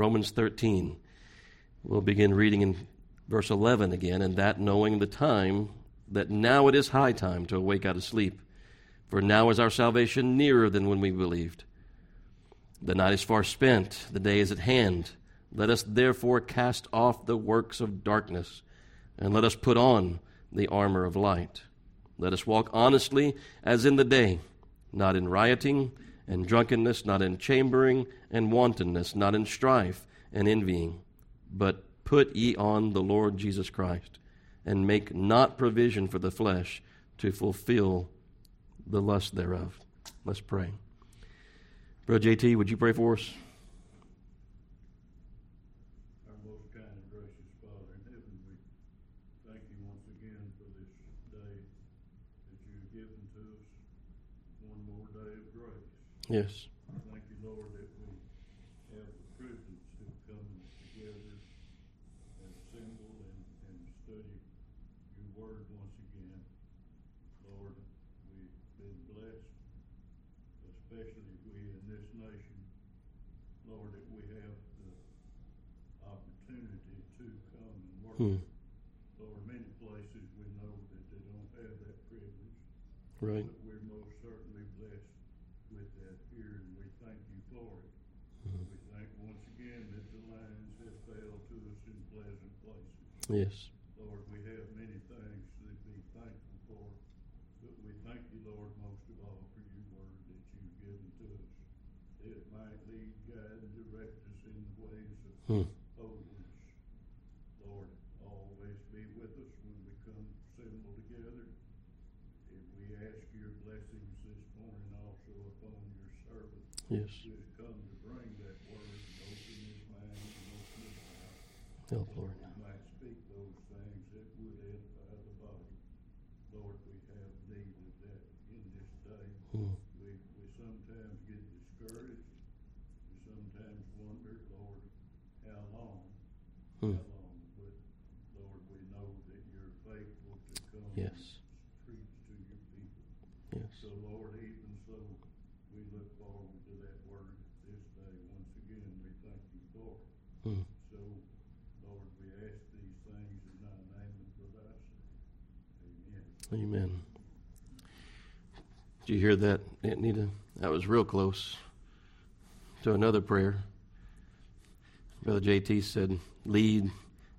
Romans 13. We'll begin reading in verse 11 again, and that knowing the time, that now it is high time to awake out of sleep. For now is our salvation nearer than when we believed. The night is far spent, the day is at hand. Let us therefore cast off the works of darkness, and let us put on the armor of light. Let us walk honestly as in the day, not in rioting and drunkenness, not in chambering and wantonness, not in strife and envying, but put ye on the Lord Jesus Christ, and make not provision for the flesh to fulfill the lust thereof. Let's pray. Brother JT, would you pray for us? Yes. Thank you, Lord, that we have the privilege to come together and assemble and, and study your word once again. Lord, we've been blessed, especially we in this nation. Lord, that we have the opportunity to come and work. Hmm. Lord, many places we know that they don't have that privilege. Right. Yes. Lord, we have many things to be thankful for, but we thank you, Lord, most of all for your word that you've given to us. It might lead, guide, and direct us in the ways of hmm. holiness. Lord, always be with us when we come assemble together. And we ask your blessings this morning also upon your servant. Yes. Who has come to bring that word and open his mind and open his heart. Help, Lord. Amen. Did you hear that, Aunt Nita? That was real close to another prayer. Brother JT said, lead,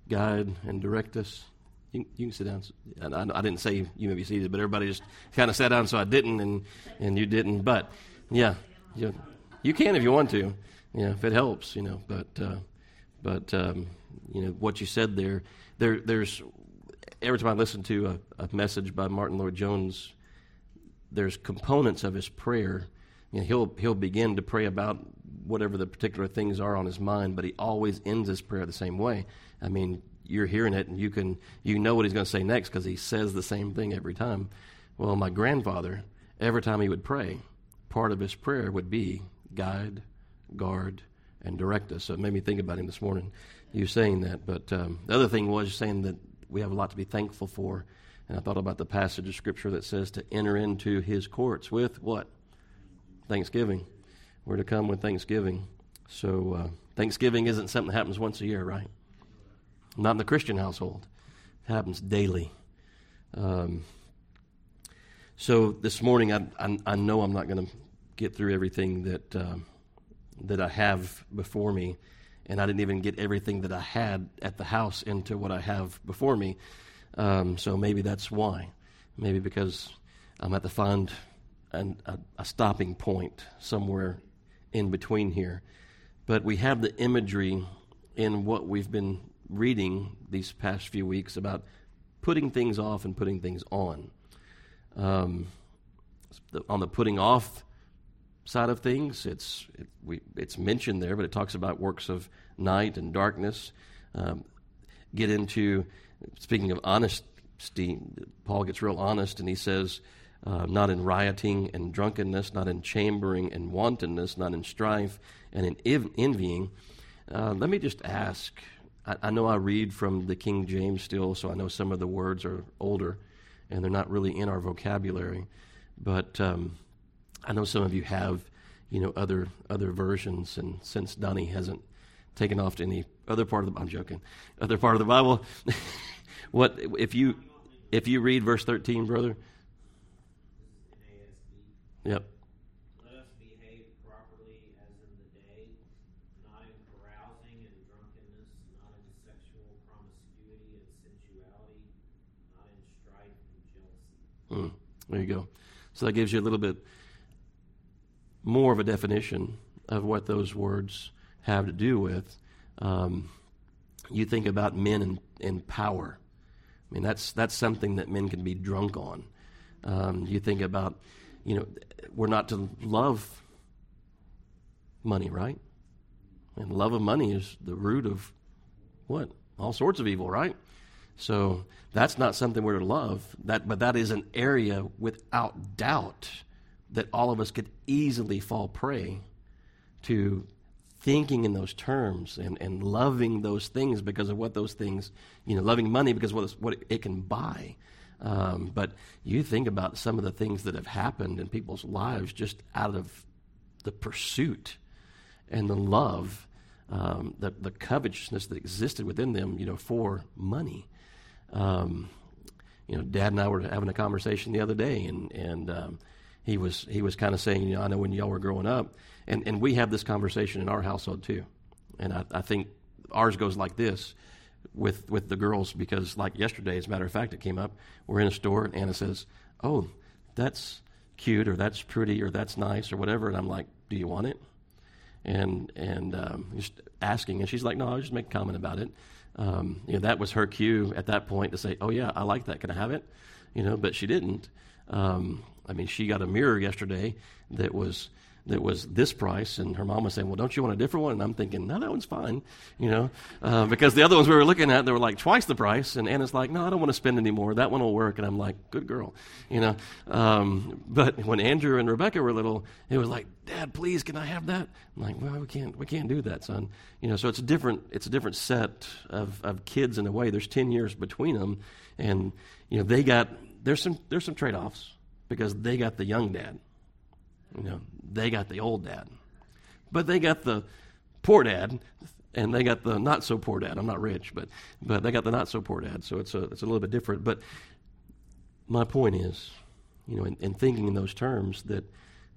guide, and direct us. You, you can sit down. I, I, didn't say you may be seated, but everybody just kind of sat down, so I didn't, and, and you didn't. But, yeah, you, you can if you want to, yeah, if it helps, you know. But, uh, but um, you know, what you said there, there there's every time I listen to a, a, message by Martyn Lloyd-Jones, there's components of his prayer. You know, he'll he'll begin to pray about whatever the particular things are on his mind, but he always ends his prayer the same way. I mean, you're hearing it, and you can you know what he's going to say next because he says the same thing every time. Well, my grandfather, every time he would pray, part of his prayer would be guide, guard, and direct us. So it made me think about him this morning. You saying that, but um, the other thing was saying that we have a lot to be thankful for. And I thought about the passage of Scripture that says to enter into His courts with what? Thanksgiving. We're to come with Thanksgiving. So uh, Thanksgiving isn't something that happens once a year, right? Not in the Christian household. It happens daily. Um, so this morning, I, I, I know I'm not going to get through everything that uh, that I have before me and I didn't even get everything that I had at the house into what I have before me. Um, so maybe that's why. Maybe because I'm at the find an, a, a stopping point somewhere in between here. But we have the imagery in what we've been reading these past few weeks about putting things off and putting things on. Um, on the putting off side of things, it's it, we, it's mentioned there, but it talks about works of night and darkness. Um, get into speaking of honesty. Paul gets real honest, and he says, uh, "Not in rioting and drunkenness, not in chambering and wantonness, not in strife and in ev- envying." Uh, let me just ask. I, I know I read from the King James still, so I know some of the words are older, and they're not really in our vocabulary. But um, I know some of you have, you know, other other versions, and since Donnie hasn't taken off to any other part of the I'm joking. Other part of the Bible. what if you if you read verse 13, brother? Yep. Let us behave properly as in the day, not in carousing and drunkenness, not in sexual promiscuity and sensuality, not in strife and jealousy. Mm, there you go. So that gives you a little bit more of a definition of what those words have to do with. Um, you think about men in power. I mean, that's that's something that men can be drunk on. Um, you think about, you know, we're not to love money, right? And love of money is the root of what? All sorts of evil, right? So that's not something we're to love. That, but that is an area without doubt that all of us could easily fall prey to thinking in those terms and, and loving those things because of what those things, you know, loving money because what, what it can buy. Um, but you think about some of the things that have happened in people's lives just out of the pursuit and the love, um, the, the covetousness that existed within them, you know, for money. Um, you know, Dad and I were having a conversation the other day, and and um, he was he was kind of saying, you know, I know when y'all were growing up, and and we have this conversation in our household too, and I, I think ours goes like this with with the girls because like yesterday, as a matter of fact, it came up. We're in a store, and Anna says, "Oh, that's cute, or that's pretty, or that's nice, or whatever," and I'm like, "Do you want it?" And and um, just asking, and she's like, "No, I'll just make a comment about it." Um, you know, that was her cue at that point to say, "Oh yeah, I like that. Can I have it?" You know, but she didn't. Um, I mean, she got a mirror yesterday that was that was this price, and her mom was saying, "Well, don't you want a different one?" And I'm thinking, "No, that one's fine," you know, uh, because the other ones we were looking at, they were like twice the price. And Anna's like, "No, I don't want to spend any more. That one will work." And I'm like, "Good girl," you know. Um, but when Andrew and Rebecca were little, it was like, "Dad, please, can I have that?" I'm like, "Well, we can't, we can't do that, son." You know, so it's a different, it's a different set of of kids in a way. There's ten years between them, and you know, they got there's some there's some trade offs because they got the young dad. You know, they got the old dad. But they got the poor dad and they got the not so poor dad. I'm not rich, but but they got the not so poor dad. So it's a it's a little bit different. But my point is, you know, in, in thinking in those terms that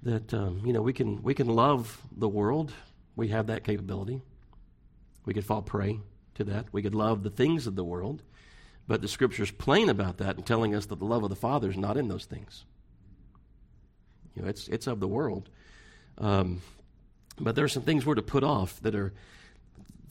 that um, you know we can we can love the world. We have that capability. We could fall prey to that. We could love the things of the world. But the scripture's plain about that and telling us that the love of the Father is not in those things. You know, it's it's of the world. Um, but there are some things we're to put off that are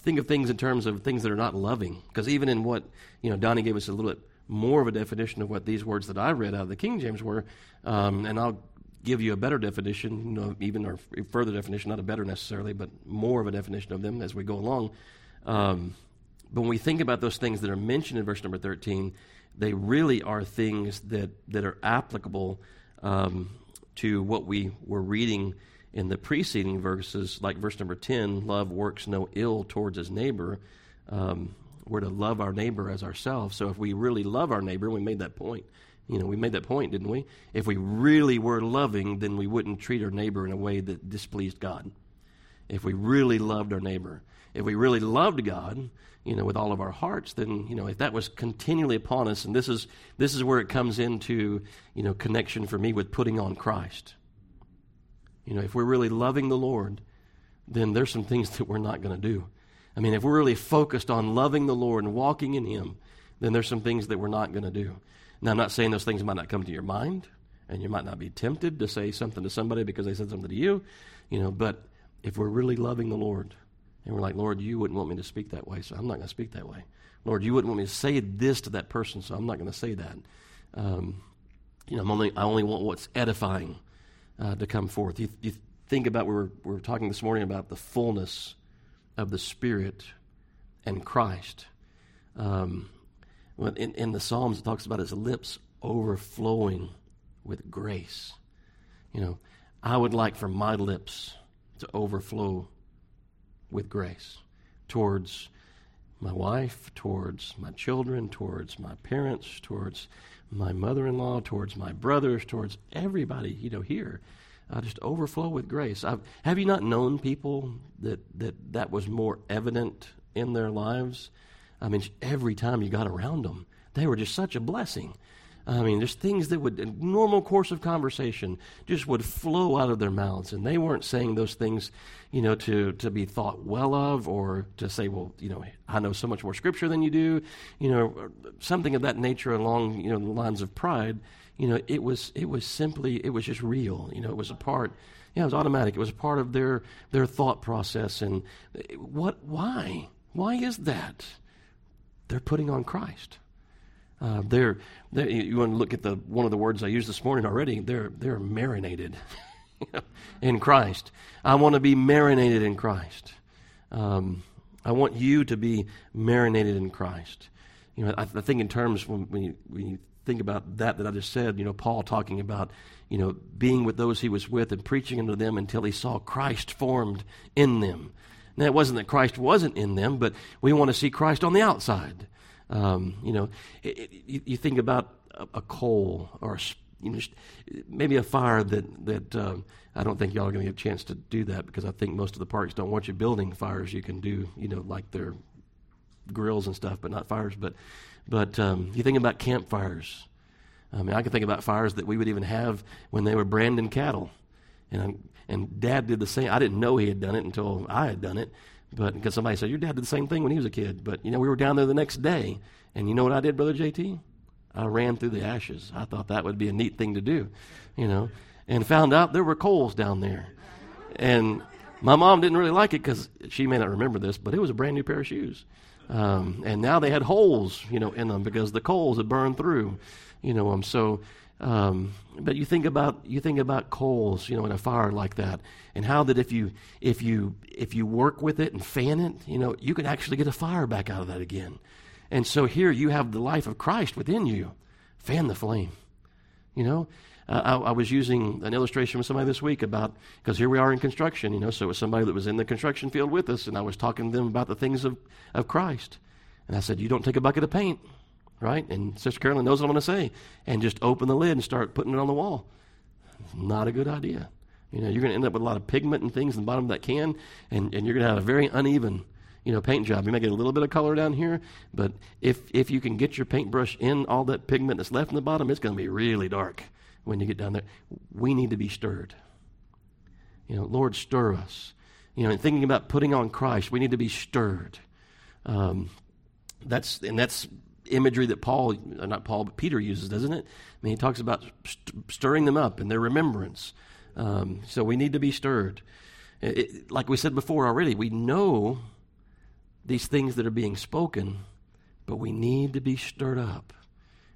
think of things in terms of things that are not loving. Because even in what you know, Donnie gave us a little bit more of a definition of what these words that I read out of the King James were, um, and I'll give you a better definition, you know, even or further definition, not a better necessarily, but more of a definition of them as we go along. Um, but when we think about those things that are mentioned in verse number 13, they really are things that, that are applicable um, to what we were reading in the preceding verses, like verse number 10 love works no ill towards his neighbor. Um, we're to love our neighbor as ourselves. So if we really love our neighbor, we made that point. You know, we made that point, didn't we? If we really were loving, then we wouldn't treat our neighbor in a way that displeased God. If we really loved our neighbor, if we really loved God, you know, with all of our hearts, then you know, if that was continually upon us, and this is this is where it comes into you know connection for me with putting on Christ. You know, if we're really loving the Lord, then there's some things that we're not going to do. I mean, if we're really focused on loving the Lord and walking in Him, then there's some things that we're not going to do. Now, I'm not saying those things might not come to your mind, and you might not be tempted to say something to somebody because they said something to you, you know, but if we're really loving the Lord, and we're like, Lord, you wouldn't want me to speak that way, so I'm not going to speak that way. Lord, you wouldn't want me to say this to that person, so I'm not going to say that. Um, you know, I'm only, I only want what's edifying uh, to come forth. You, you think about, we were, we were talking this morning about the fullness of the Spirit and Christ. Um, in, in the Psalms, it talks about his lips overflowing with grace. You know, I would like for my lips to overflow with grace towards my wife, towards my children, towards my parents, towards my mother in law, towards my brothers, towards everybody, you know, here. I just overflow with grace. I've, have you not known people that, that that was more evident in their lives? I mean, every time you got around them, they were just such a blessing. I mean, there's things that would, in normal course of conversation, just would flow out of their mouths, and they weren't saying those things, you know, to to be thought well of, or to say, well, you know, I know so much more scripture than you do, you know, something of that nature along, you know, the lines of pride. You know, it was it was simply it was just real. You know, it was a part. Yeah, it was automatic. It was a part of their their thought process. And what? Why? Why is that? They're putting on Christ. Uh, they're, they're, you want to look at the one of the words I used this morning already. They're they're marinated in Christ. I want to be marinated in Christ. Um, I want you to be marinated in Christ. You know, I, I think in terms when, you, when you think about that that I just said, you know, Paul talking about, you know, being with those he was with and preaching unto them until he saw Christ formed in them. Now, it wasn't that Christ wasn't in them, but we want to see Christ on the outside. Um, you know, it, it, you, you, think about a, a coal or a, you know, maybe a fire that that um, I don't think y'all are going to get a chance to do that because I think most of the parks don't want you building fires. You can do, you know, like their grills and stuff, but not fires. But but um, you think about campfires. I mean, I can think about fires that we would even have when they were branding cattle, and and Dad did the same. I didn't know he had done it until I had done it. But because somebody said, Your dad did the same thing when he was a kid. But, you know, we were down there the next day. And you know what I did, Brother JT? I ran through the ashes. I thought that would be a neat thing to do, you know, and found out there were coals down there. And my mom didn't really like it because she may not remember this, but it was a brand new pair of shoes. Um, and now they had holes, you know, in them because the coals had burned through, you know. Um, so um, but you think about you think about coals, you know, in a fire like that, and how that if you if you if you work with it and fan it, you know, you can actually get a fire back out of that again. And so here you have the life of Christ within you. Fan the flame. You know, uh, I, I, was using an illustration with somebody this week about because here we are in construction. You know, so it was somebody that was in the construction field with us, and I was talking to them about the things of of Christ. And I said, you don't take a bucket of paint right? And Sister Carolyn knows what I'm going to say. And just open the lid and start putting it on the wall. Not a good idea. You know, you're going to end up with a lot of pigment and things in the bottom of that can, and, and you're going to have a very uneven, you know, paint job. You may get a little bit of color down here, but if if you can get your paintbrush in all that pigment that's left in the bottom, it's going to be really dark when you get down there. We need to be stirred. You know, Lord, stir us. You know, in thinking about putting on Christ, we need to be stirred. Um, that's and that's imagery that Paul, uh, not Paul, but Peter uses, doesn't it? I mean, he talks about st- stirring them up in their remembrance. Um, so we need to be stirred. It, it, like we said before already, we know these things that are being spoken, but we need to be stirred up.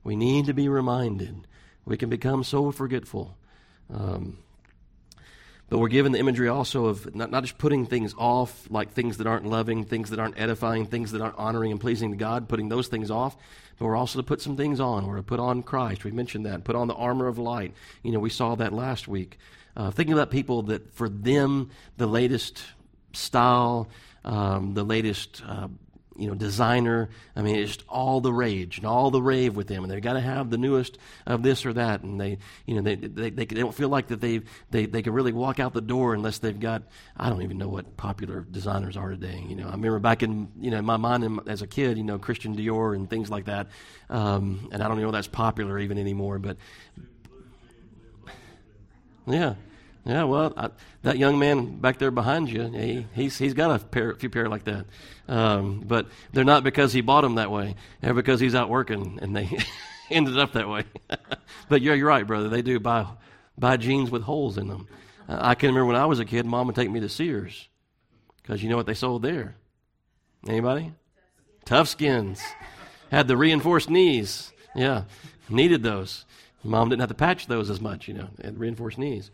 We need to be reminded. We can become so forgetful. Um, but we're given the imagery also of not, not just putting things off, like things that aren't loving, things that aren't edifying, things that aren't honoring and pleasing to God, putting those things off. But we're also to put some things on. We're to put on Christ. We mentioned that. Put on the armor of light. You know, we saw that last week. Uh, thinking about people that for them, the latest style, um, the latest uh, you know, designer. I mean, it's just all the rage and all the rave with them, and they've got to have the newest of this or that, and they, you know, they they, they, they don't feel like that they they they can really walk out the door unless they've got. I don't even know what popular designers are today. You know, I remember back in you know in my mind as a kid, you know, Christian Dior and things like that, um, and I don't know if that's popular even anymore, but yeah. Yeah, well, I, that young man back there behind you, he, he's, he's got a, pair, few pair like that. Um, but they're not because he bought them that way. They're because he's out working and they ended up that way. but you're, you're right, brother. They do buy, buy jeans with holes in them. Uh, I can remember when I was a kid, mom would take me to Sears because you know what they sold there? Anybody? Toughskins. Had the reinforced knees. Yeah, needed those. Mom didn't have to patch those as much, you know, had reinforced knees.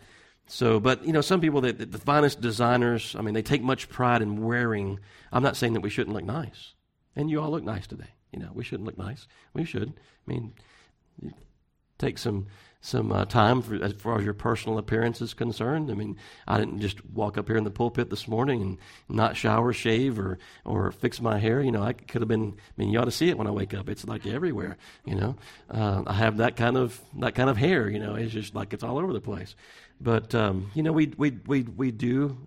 So, but you know, some people that the finest designers, I mean, they take much pride in wearing. I'm not saying that we shouldn't look nice, and you all look nice today. You know, we shouldn't look nice. We should. I mean, take some some uh, time for, as far as your personal appearance is concerned. I mean, I didn't just walk up here in the pulpit this morning and not shower, shave, or or fix my hair. You know, I could have been. I mean, you ought to see it when I wake up. It's like everywhere. You know, uh, I have that kind of that kind of hair. You know, it's just like it's all over the place. But um, you know, we we we we do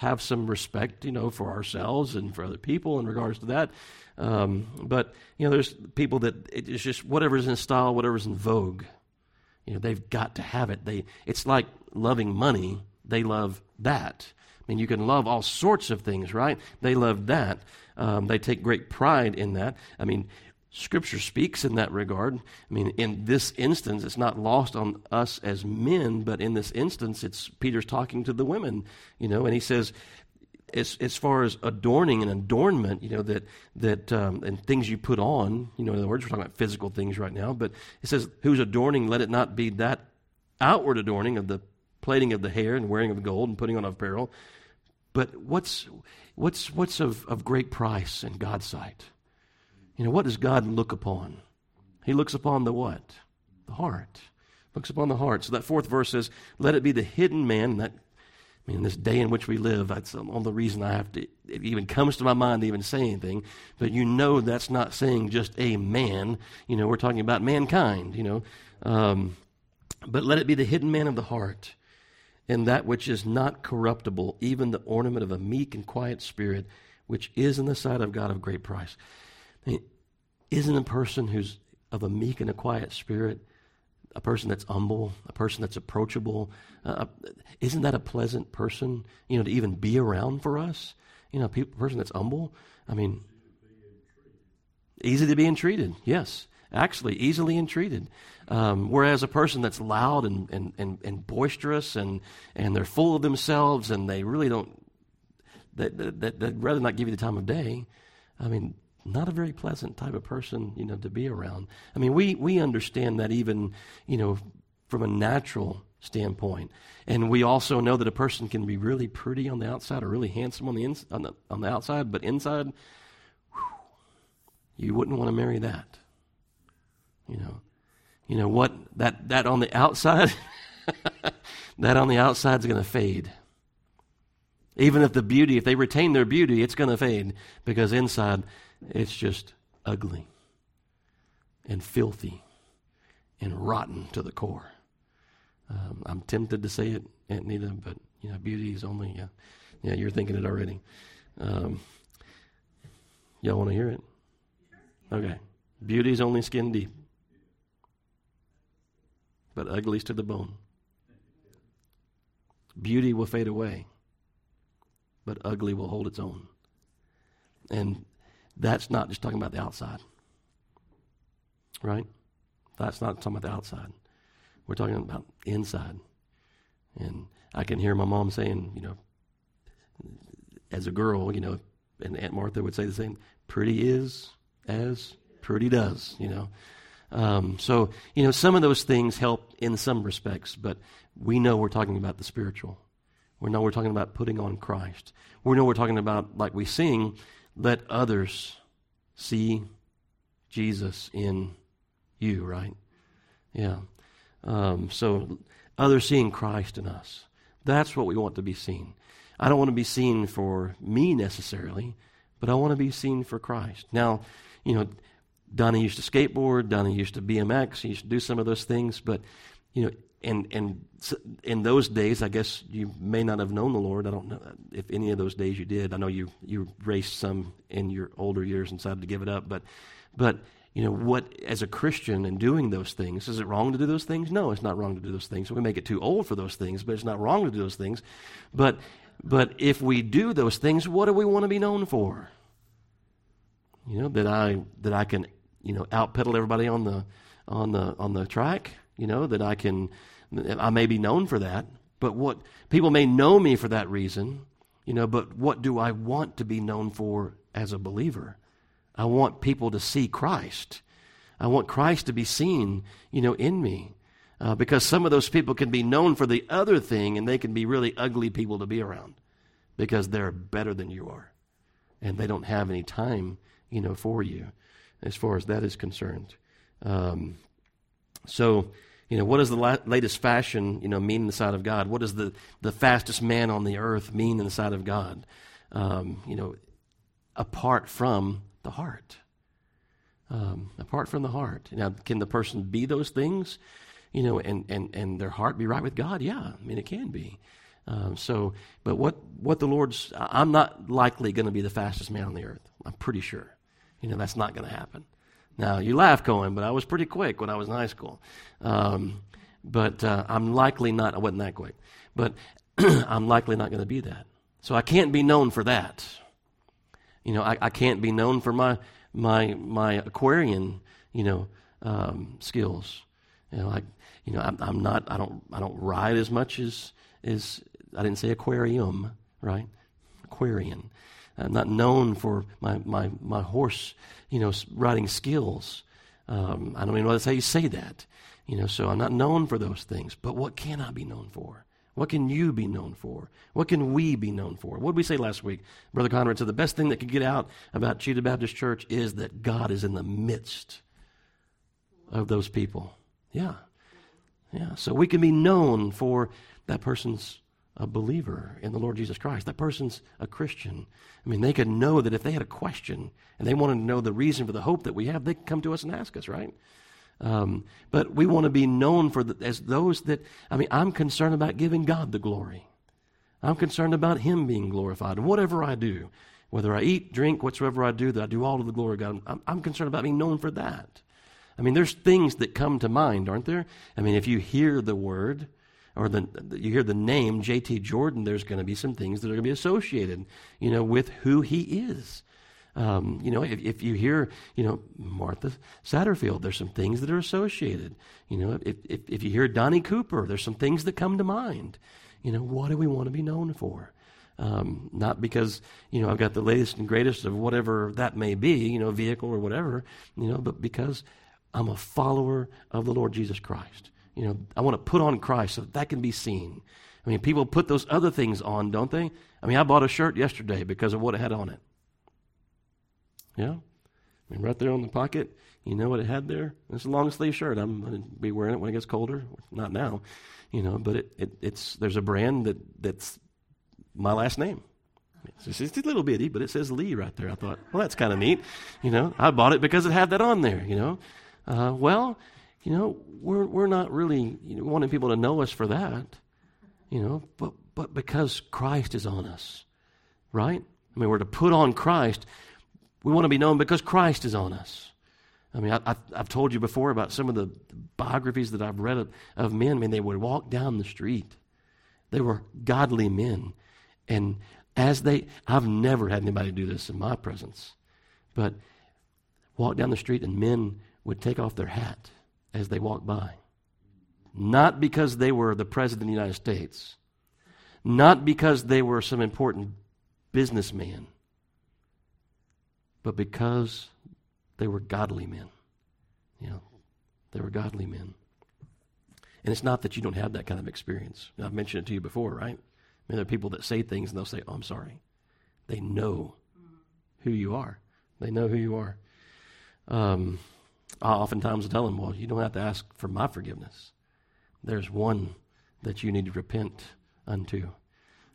have some respect, you know, for ourselves and for other people in regards to that. Um, but you know, there's people that it's just whatever's in style, whatever's in vogue. You know, they've got to have it. They it's like loving money. They love that. I mean, you can love all sorts of things, right? They love that. Um, they take great pride in that. I mean, Scripture speaks in that regard. I mean, in this instance, it's not lost on us as men, but in this instance, it's Peter's talking to the women, you know, and he says, as, as far as adorning and adornment, you know, that, that um, and things you put on, you know, in other words, we're talking about physical things right now, but it says, who's adorning, let it not be that outward adorning of the plaiting of the hair and wearing of gold and putting on of apparel, but what's, what's, what's of, of great price in God's sight? You know, what does God look upon? He looks upon the what? The heart. Looks upon the heart. So that fourth verse says, Let it be the hidden man. that, I mean, this day in which we live, that's the only reason I have to, it even comes to my mind to even say anything. But you know that's not saying just a man. You know, we're talking about mankind, you know. Um, but let it be the hidden man of the heart, and that which is not corruptible, even the ornament of a meek and quiet spirit, which is in the sight of God of great price. Isn't a person who's of a meek and a quiet spirit a person that's humble, a person that's approachable? Uh, isn't that a pleasant person, you know, to even be around for us? You know, a pe- person that's humble. I mean, easy to be entreated. Yes, actually, easily entreated. Um, whereas a person that's loud and, and, and, and boisterous and, and they're full of themselves and they really don't, that, that rather not give you the time of day. I mean, not a very pleasant type of person, you know, to be around. I mean, we, we understand that even, you know, from a natural standpoint. And we also know that a person can be really pretty on the outside or really handsome on the, on the, on the outside, but inside, whew, you wouldn't want to marry that. You know, you know what, that, that on the outside, that on the outside is going to fade. Even if the beauty, if they retain their beauty, it's going to fade because inside it's just ugly and filthy and rotten to the core. Um, I'm tempted to say it, Aunt Nita, but you know, beauty is only. Uh, yeah, you're thinking it already. Um, y'all want to hear it? Okay. Beauty is only skin deep, but ugly's to the bone. Beauty will fade away, but ugly will hold its own. And that's not just talking about the outside. Right? That's not talking about the outside. We're talking about inside. And I can hear my mom saying, you know, as a girl, you know, and Aunt Martha would say the same pretty is as pretty does, you know. Um, so, you know, some of those things help in some respects, but we know we're talking about the spiritual. We know we're talking about putting on Christ. We know we're talking about, like we sing, let others see Jesus in you, right? Yeah. Um, so others seeing Christ in us. That's what we want to be seen. I don't want to be seen for me necessarily, but I want to be seen for Christ. Now, you know, Donnie used to skateboard, Donnie used to BMX, he used to do some of those things, but, you know, and and in those days, I guess you may not have known the Lord. I don't know if any of those days you did. I know you you raced some in your older years and decided to give it up, but but you know what? As a Christian and doing those things, is it wrong to do those things? No, it's not wrong to do those things. We make it too old for those things, but it's not wrong to do those things. But but if we do those things, what do we want to be known for? You know that I that I can you know outpedal everybody on the on the on the track. You know that I can I may be known for that, but what people may know me for that reason, you know, but what do I want to be known for as a believer? I want people to see Christ. I want Christ to be seen, you know, in me. Uh, because some of those people can be known for the other thing and they can be really ugly people to be around because they're better than you are and they don't have any time, you know, for you as far as that is concerned. Um, So, you know, what does the la- latest fashion, you know, mean in the sight of God? What does the, the fastest man on the earth mean in the sight of God? Um, you know, apart from the heart. Um, apart from the heart. Now, can the person be those things? You know, and, and, and their heart be right with God? Yeah, I mean, it can be. Um, so, but what, what the Lord's, I'm not likely going to be the fastest man on the earth. I'm pretty sure. You know, that's not going to happen. Now, you laugh, Cohen, but I was pretty quick when I was in high school. Um, but uh, I'm likely not, I wasn't that quick, but I'm likely not going to be that. So I can't be known for that. You know, I, I can't be known for my, my, my aquarian, you know, um, skills. You know, I, you know, I'm, I'm not, I don't, I don't ride as much as, as, I didn't say aquarium, right? Aquarian. I'm not known for my, my, my horse, you know, riding skills. Um, I don't even know that's how you say that. You know, so I'm not known for those things. But what can I be known for? What can you be known for? What can we be known for? What did we say last week? Brother Conrad said the best thing that could get out about Cheetah Baptist Church is that God is in the midst of those people. Yeah. Yeah. So we can be known for that person's a believer in the Lord Jesus Christ. That person's a Christian. I mean, they could know that if they had a question and they wanted to know the reason for the hope that we have, they could come to us and ask us, right? Um, but we want to be known for the, as those that, I mean, I'm concerned about giving God the glory. I'm concerned about Him being glorified. And whatever I do, whether I eat, drink, whatsoever I do, that I do all to the glory of God, I'm, I'm concerned about being known for that. I mean, there's things that come to mind, aren't there? I mean, if you hear the word, or the, you hear the name J.T. Jordan, there's going to be some things that are going to be associated, you know, with who he is. Um, you know, if, if, you hear, you know, Martha Satterfield, there's some things that are associated. You know, if, if, if you hear Donnie Cooper, there's some things that come to mind. You know, what do we want to be known for? Um, not because, you know, I've got the latest and greatest of whatever that may be, you know, vehicle or whatever, you know, but because I'm a follower of the Lord Jesus Christ. You know, I want to put on Christ so that, can be seen. I mean, people put those other things on, don't they? I mean, I bought a shirt yesterday because of what it had on it. Yeah? I mean, right there on the pocket, you know what it had there? It's a long sleeve shirt. I'm going to be wearing it when it gets colder. Not now, you know, but it, it, it's, there's a brand that, that's my last name. It's just a little bitty, but it says Lee right there. I thought, well, that's kind of neat. You know, I bought it because it had that on there, you know. Uh, well, you know, we're, we're not really you know, wanting people to know us for that, you know, but, but because Christ is on us, right? I mean, we're to put on Christ. We want to be known because Christ is on us. I mean, I, have told you before about some of the biographies that I've read of, of men. I mean, they would walk down the street. They were godly men. And as they, I've never had anybody do this in my presence, but walk down the street and men would take off their hat as they walked by. Not because they were the President of the United States, not because they were some important businessman, but because they were godly men. You know, they were godly men. And it's not that you don't have that kind of experience. I've mentioned it to you before, right? I mean, there are people that say things and they'll say, Oh, I'm sorry. They know who you are. They know who you are. Um, I oftentimes tell them, well, you don't have to ask for my forgiveness. There's one that you need to repent unto,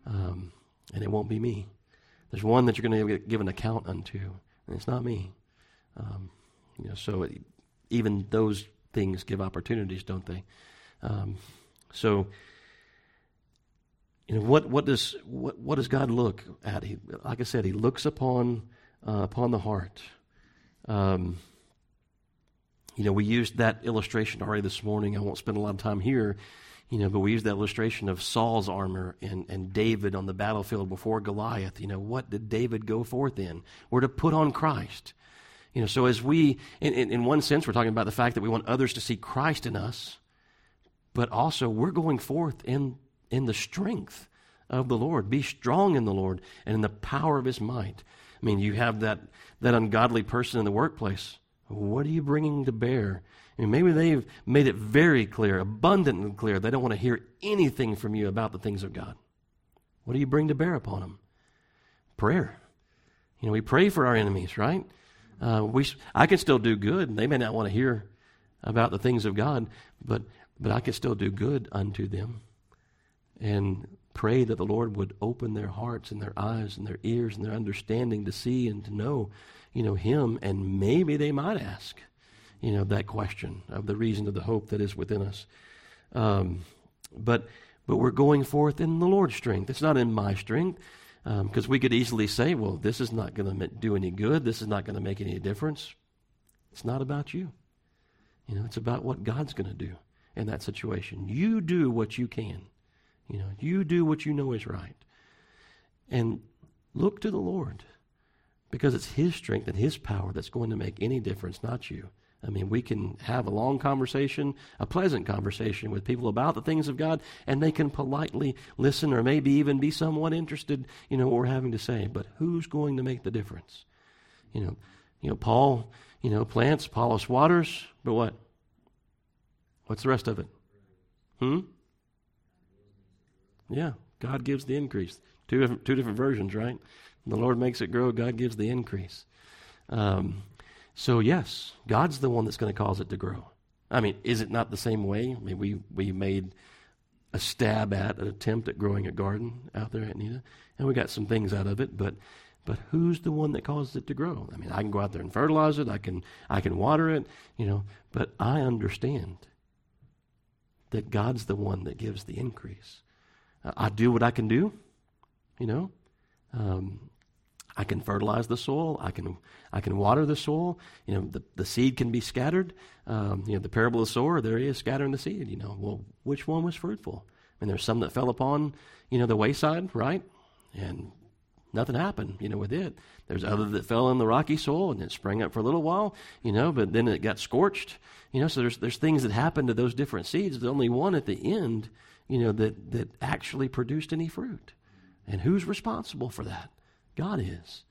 um, and it won't be me. There's one that you're going to give an account unto, and it's not me. Um, you know, so it, even those things give opportunities, don't they? Um, so, you know, what what does what what does God look at? He, like I said, He looks upon uh, upon the heart. Um, you know, we used that illustration already this morning. I won't spend a lot of time here, you know, but we used that illustration of Saul's armor and, and David on the battlefield before Goliath. You know, what did David go forth in? We're to put on Christ. You know, so as we, in, in, in one sense, we're talking about the fact that we want others to see Christ in us, but also we're going forth in, in the strength of the Lord. Be strong in the Lord and in the power of his might. I mean, you have that, that ungodly person in the workplace what are you bringing to bear? Mean, maybe they've made it very clear, abundantly clear, they don't want to hear anything from you about the things of God. What do you bring to bear upon them? Prayer. You know, we pray for our enemies, right? Uh, we, I can still do good, and they may not want to hear about the things of God, but but I can still do good unto them, and pray that the Lord would open their hearts and their eyes and their ears and their understanding to see and to know, you know, Him, and maybe they might ask, you know, that question of the reason of the hope that is within us. Um, but but we're going forth in the Lord's strength. It's not in my strength, because um, we could easily say, well, this is not going to do any good. This is not going to make any difference. It's not about you. You know, it's about what God's going to do in that situation. You do what you can. You know, you do what you know is right. And look to the Lord because it's His strength and His power that's going to make any difference, not you. I mean, we can have a long conversation, a pleasant conversation with people about the things of God, and they can politely listen or maybe even be somewhat interested, you know, what we're having to say. But who's going to make the difference? You know, you know, Paul, you know, plants, Apollos waters, but what? What's the rest of it? Hmm? Yeah, God gives the increase. Two different, two different versions, right? The Lord makes it grow, God gives the increase. Um, so, yes, God's the one that's going to cause it to grow. I mean, is it not the same way? I mean, we, we made a stab at an attempt at growing a garden out there at Nita, and we got some things out of it, but but who's the one that causes it to grow? I mean, I can go out there and fertilize it, I can I can water it, you know, but I understand that God's the one that gives the increase. I do what I can do, you know. Um, I can fertilize the soil. I can I can water the soil. You know, the, the seed can be scattered. Um, you know, the parable of the sower, there he is scattering the seed. You know, well, which one was fruitful? Mean, there's some that fell upon, you know, the wayside, right? And nothing happened, you know, with it. There's other that fell in the rocky soil and it sprang up for a little while, you know, but then it got scorched. You know, so there's there's things that happen to those different seeds. There's only one at the end, you know, that that actually produced any fruit. And who's responsible for that? God is.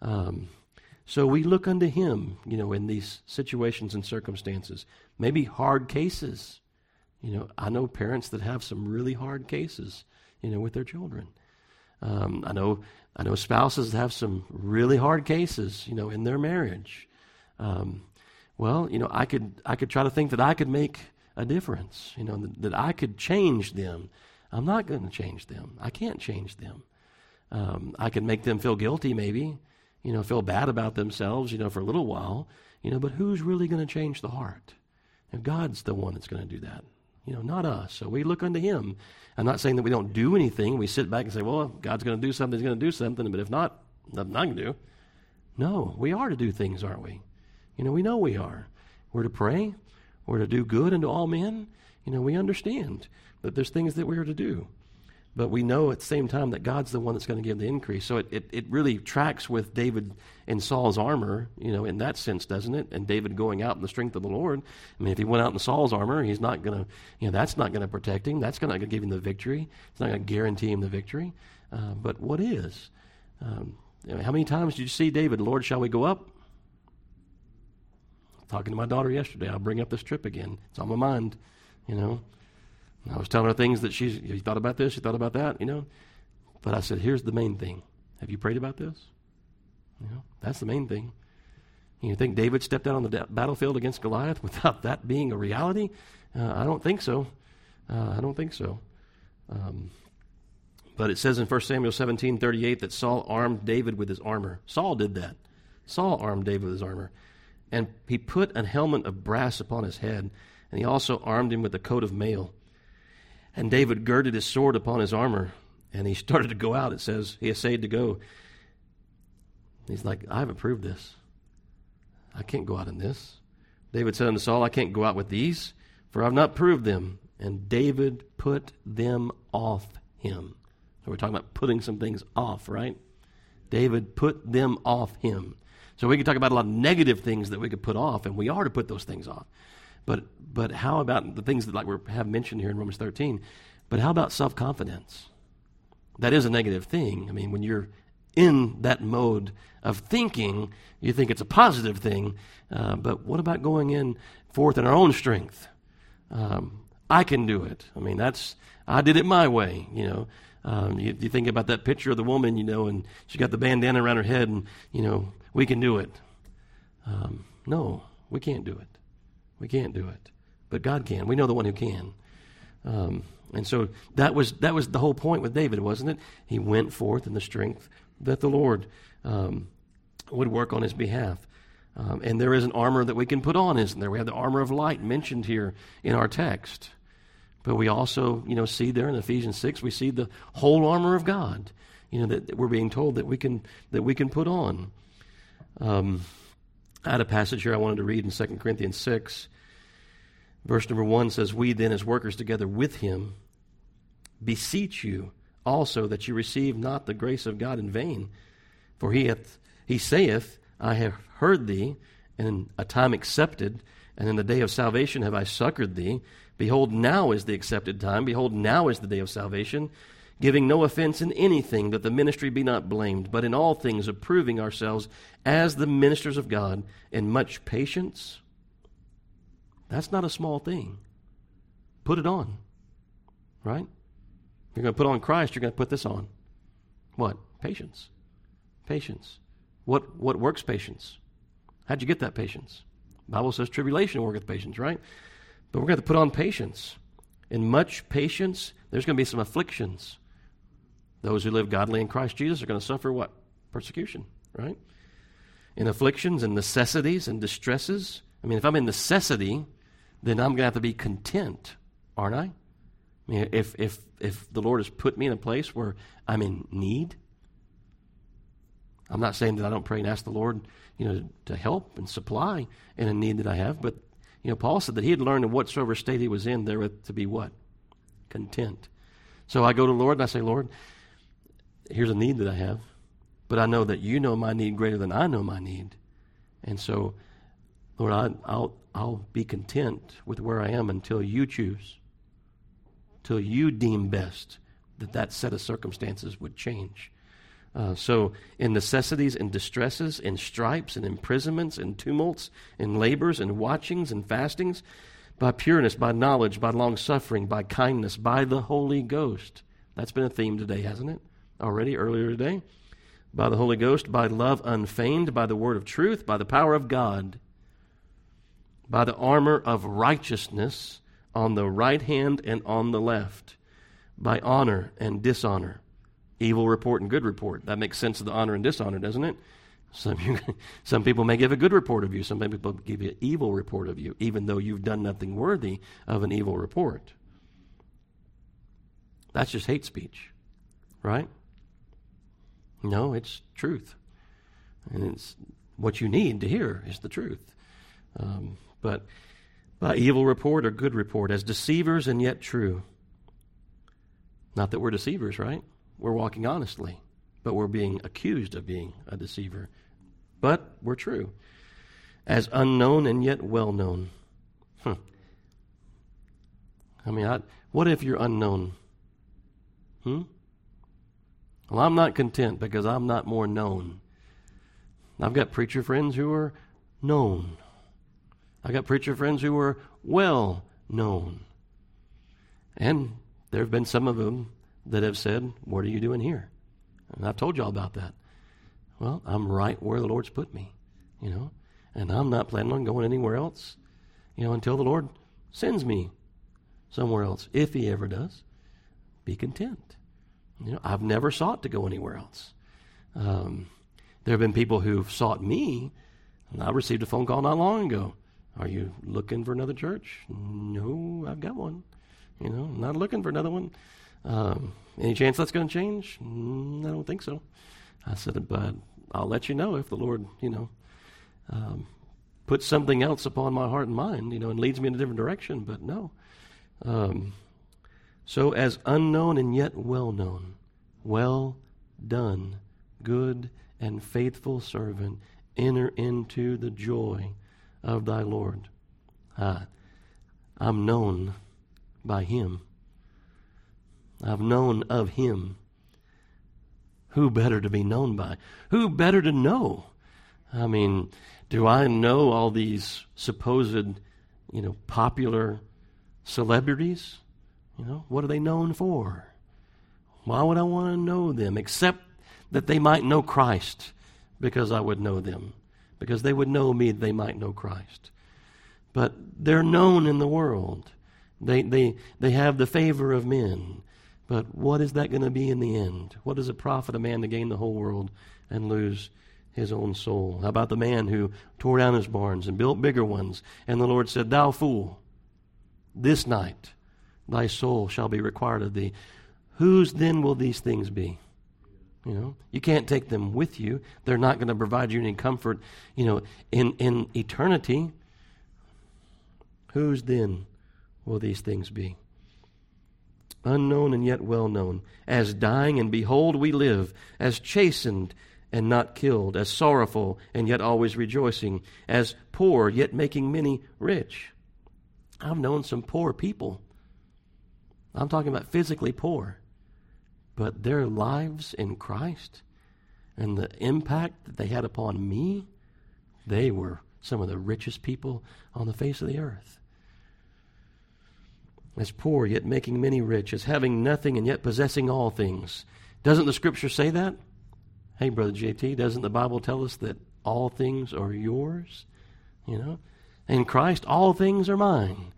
Um, so we look unto Him, you know, in these situations and circumstances. Maybe hard cases. You know, I know parents that have some really hard cases, you know, with their children. Um, I know I know spouses that have some really hard cases, you know, in their marriage. Um, well, you know, I could I could try to think that I could make a difference, you know, that, that I could change them. I'm not going to change them. I can't change them. Um, I can make them feel guilty, maybe, you know, feel bad about themselves, you know, for a little while, you know, but who's really going to change the heart? And God's the one that's going to do that, you know, not us. So we look unto Him. I'm not saying that we don't do anything. We sit back and say, well, God's going to do something, He's going to do something, but if not, nothing I can do. No, we are to do things, aren't we? You know, we know we are. We're to pray. We're to do good unto all men. You know, we understand that there's things that we are to do. But we know at the same time that God's the one that's going to give the increase. So it, it, it, really tracks with David and Saul's armor, you know, in that sense, doesn't it? And David going out in the strength of the Lord. I mean, if he went out in Saul's armor, he's not going to, you know, that's not going to protect him. That's not going to give him the victory. It's not going to guarantee him the victory. Uh, but what is? Um, how many times did you see David, Lord, shall we go up? Talking to my daughter yesterday, I'll bring up this trip again. It's on my mind, you know. I was telling her things that she's, you thought about this, you thought about that, you know. But I said, here's the main thing. Have you prayed about this? You know, that's the main thing. You think David stepped out on the battlefield against Goliath without that being a reality? Uh, I don't think so. Uh, I don't think so. Um, but it says in 1 Samuel 17 38 that Saul armed David with his armor. Saul did that. Saul armed David with his armor. And he put a helmet of brass upon his head, and he also armed him with a coat of mail. And David girded his sword upon his armor, and he started to go out. It says he essayed to go. He's like, I haven't proved this. I can't go out in this. David said unto Saul, I can't go out with these, for I've not proved them. And David put them off him. So we're talking about putting some things off, right? David put them off him. So we could talk about a lot of negative things that we could put off, and we are to put those things off. But but how about the things that like we have mentioned here in Romans 13? But how about self confidence? That is a negative thing. I mean, when you're in that mode of thinking, you think it's a positive thing. Uh, but what about going in forth in our own strength? Um, I can do it. I mean, that's I did it my way. You know, um, you, you, think about that picture of the woman, you know, and she got the bandana around her head, and you know, we can do it. Um, no, we can't do it. We can't do it. But God can. We know the one who can. Um, and so that was, that was the whole point with David, wasn't it? He went forth in the strength that the Lord um, would work on his behalf. Um, and there is an armor that we can put on, isn't there? We have the armor of light mentioned here in our text. But we also, you know, see there in Ephesians 6, we see the whole armor of God, you know, that, that we're being told that we can, that we can put on. Um, I had a passage here I wanted to read in 2 Corinthians 6. Verse number 1 says, We then, as workers together with him, beseech you also that you receive not the grace of God in vain. For he, hath, he saith, I have heard thee, and in a time accepted, and in the day of salvation have I succored thee. Behold, now is the accepted time. Behold, now is the day of salvation, giving no offense in anything, that the ministry be not blamed, but in all things approving ourselves as the ministers of God, in much patience. That's not a small thing. Put it on, right? You're going to put on Christ, you're going to put this on. What? Patience. Patience. What, what works patience? How'd you get that patience? Bible says tribulation worketh patience, right? But we're going to put on patience. In much patience, there's going to be some afflictions. Those who live godly in Christ Jesus are going to suffer what? Persecution, right? In afflictions and necessities and distresses. I mean, if I'm in necessity, then I'm going to have to be content, aren't I? I mean, if, if, if the Lord has put me in a place where I'm in need, I'm not saying that I don't pray and ask the Lord, you know, to help and supply in a need that I have, but you know, Paul said that he had learned in whatsoever state he was in there to be what? Content. So I go to the Lord and I say, Lord, here's a need that I have, but I know that you know my need greater than I know my need. And so, Lord, I, I'll, I'll be content with where I am until you choose, till you deem best that that set of circumstances would change. Uh, so, in necessities and distresses, in stripes and imprisonments and tumults, in labors and watchings and fastings, by pureness, by knowledge, by long suffering, by kindness, by the Holy Ghost. That's been a theme today, hasn't it? Already, earlier today. By the Holy Ghost, by love unfeigned, by the word of truth, by the power of God, by the armor of righteousness on the right hand and on the left, by honor and dishonor evil report and good report. That makes sense of the honor and dishonor, doesn't it? Some, you, some people may give a good report of you, some people give you an evil report of you, even though you've done nothing worthy of an evil report. That's just hate speech, right? No, it's truth. And it's what you need to hear is the truth. Um, but by evil report or good report, as deceivers and yet true. Not that we're deceivers, right? we're walking honestly, but we're being accused of being a deceiver. But we're true. As unknown and yet well known. Hmm. I mean, I, what if you're unknown? Hmm? Well, I'm not content because I'm not more known. I've got preacher friends who are known. I've got preacher friends who are well known. And there have been some of them that have said, What are you doing here? And I've told you all about that. Well, I'm right where the Lord's put me, you know, and I'm not planning on going anywhere else, you know, until the Lord sends me somewhere else, if He ever does. Be content. You know, I've never sought to go anywhere else. Um, there have been people who've sought me, and I received a phone call not long ago. Are you looking for another church? No, I've got one. You know, not looking for another one. Um, any chance that's going to change? Mm, I don't think so. I said, but I'll let you know if the Lord, you know, um, puts something else upon my heart and mind, you know, and leads me in a different direction. But no. Um, so, as unknown and yet well known, well done, good and faithful servant, enter into the joy of thy Lord. Ah, I'm known by him. I've known of him. Who better to be known by? Who better to know? I mean, do I know all these supposed, you know, popular celebrities? You know, what are they known for? Why would I want to know them except that they might know Christ because I would know them? Because they would know me, they might know Christ. but they're known in the world. They, they, they have the favor of men. But what is that going to be in the end? What does it profit a man to gain the whole world and lose his own soul? How about the man who tore down his barns and built bigger ones? And the Lord said, Thou fool, this night thy soul shall be required of thee. Whose then will these things be? You know, you can't take them with you. They're not going to provide you any comfort, you know, in, in eternity. Whose then will these things be? Unknown and yet well known. As dying and behold we live, as chastened and not killed, as sorrowful and yet always rejoicing, as poor yet making many rich. I've known some poor people. I'm talking about physically poor but their lives in Christ and the impact that they had upon me, they were some of the richest people on the face of the earth. As poor, yet making many rich, as having nothing and yet possessing all things. Doesn't the scripture say that? Hey, Brother JT, doesn't the Bible tell us that all things are yours? You know? In Christ, all things are mine.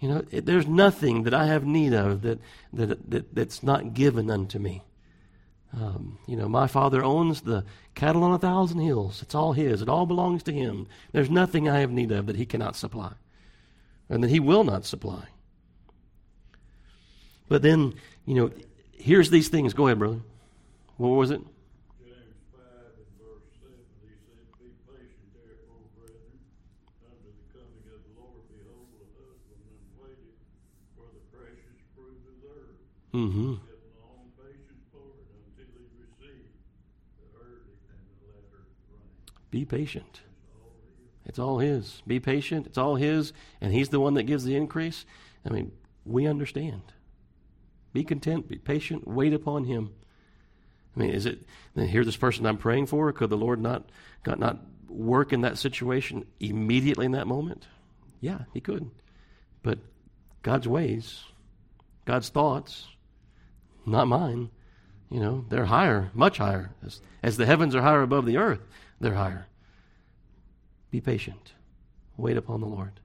You know, it, there's nothing that I have need of that, that, that that's not given unto me. Um, you know, my Father owns the cattle on a thousand hills. It's all His. It all belongs to Him. There's nothing I have need of that He cannot supply, and that He will not supply. But then, you know, here's these things. Go ahead, brother. What was it? Mm-hmm. Be patient. It's all His. Be patient. It's all His, and He's the one that gives the increase. I mean, we understand. Be content. Be patient. Wait upon Him. I mean, is it here? This person I'm praying for. Could the Lord not God not work in that situation immediately in that moment? Yeah, He could. But God's ways, God's thoughts, not mine. You know, they're higher, much higher. As, as the heavens are higher above the earth, they're higher. Be patient. Wait upon the Lord.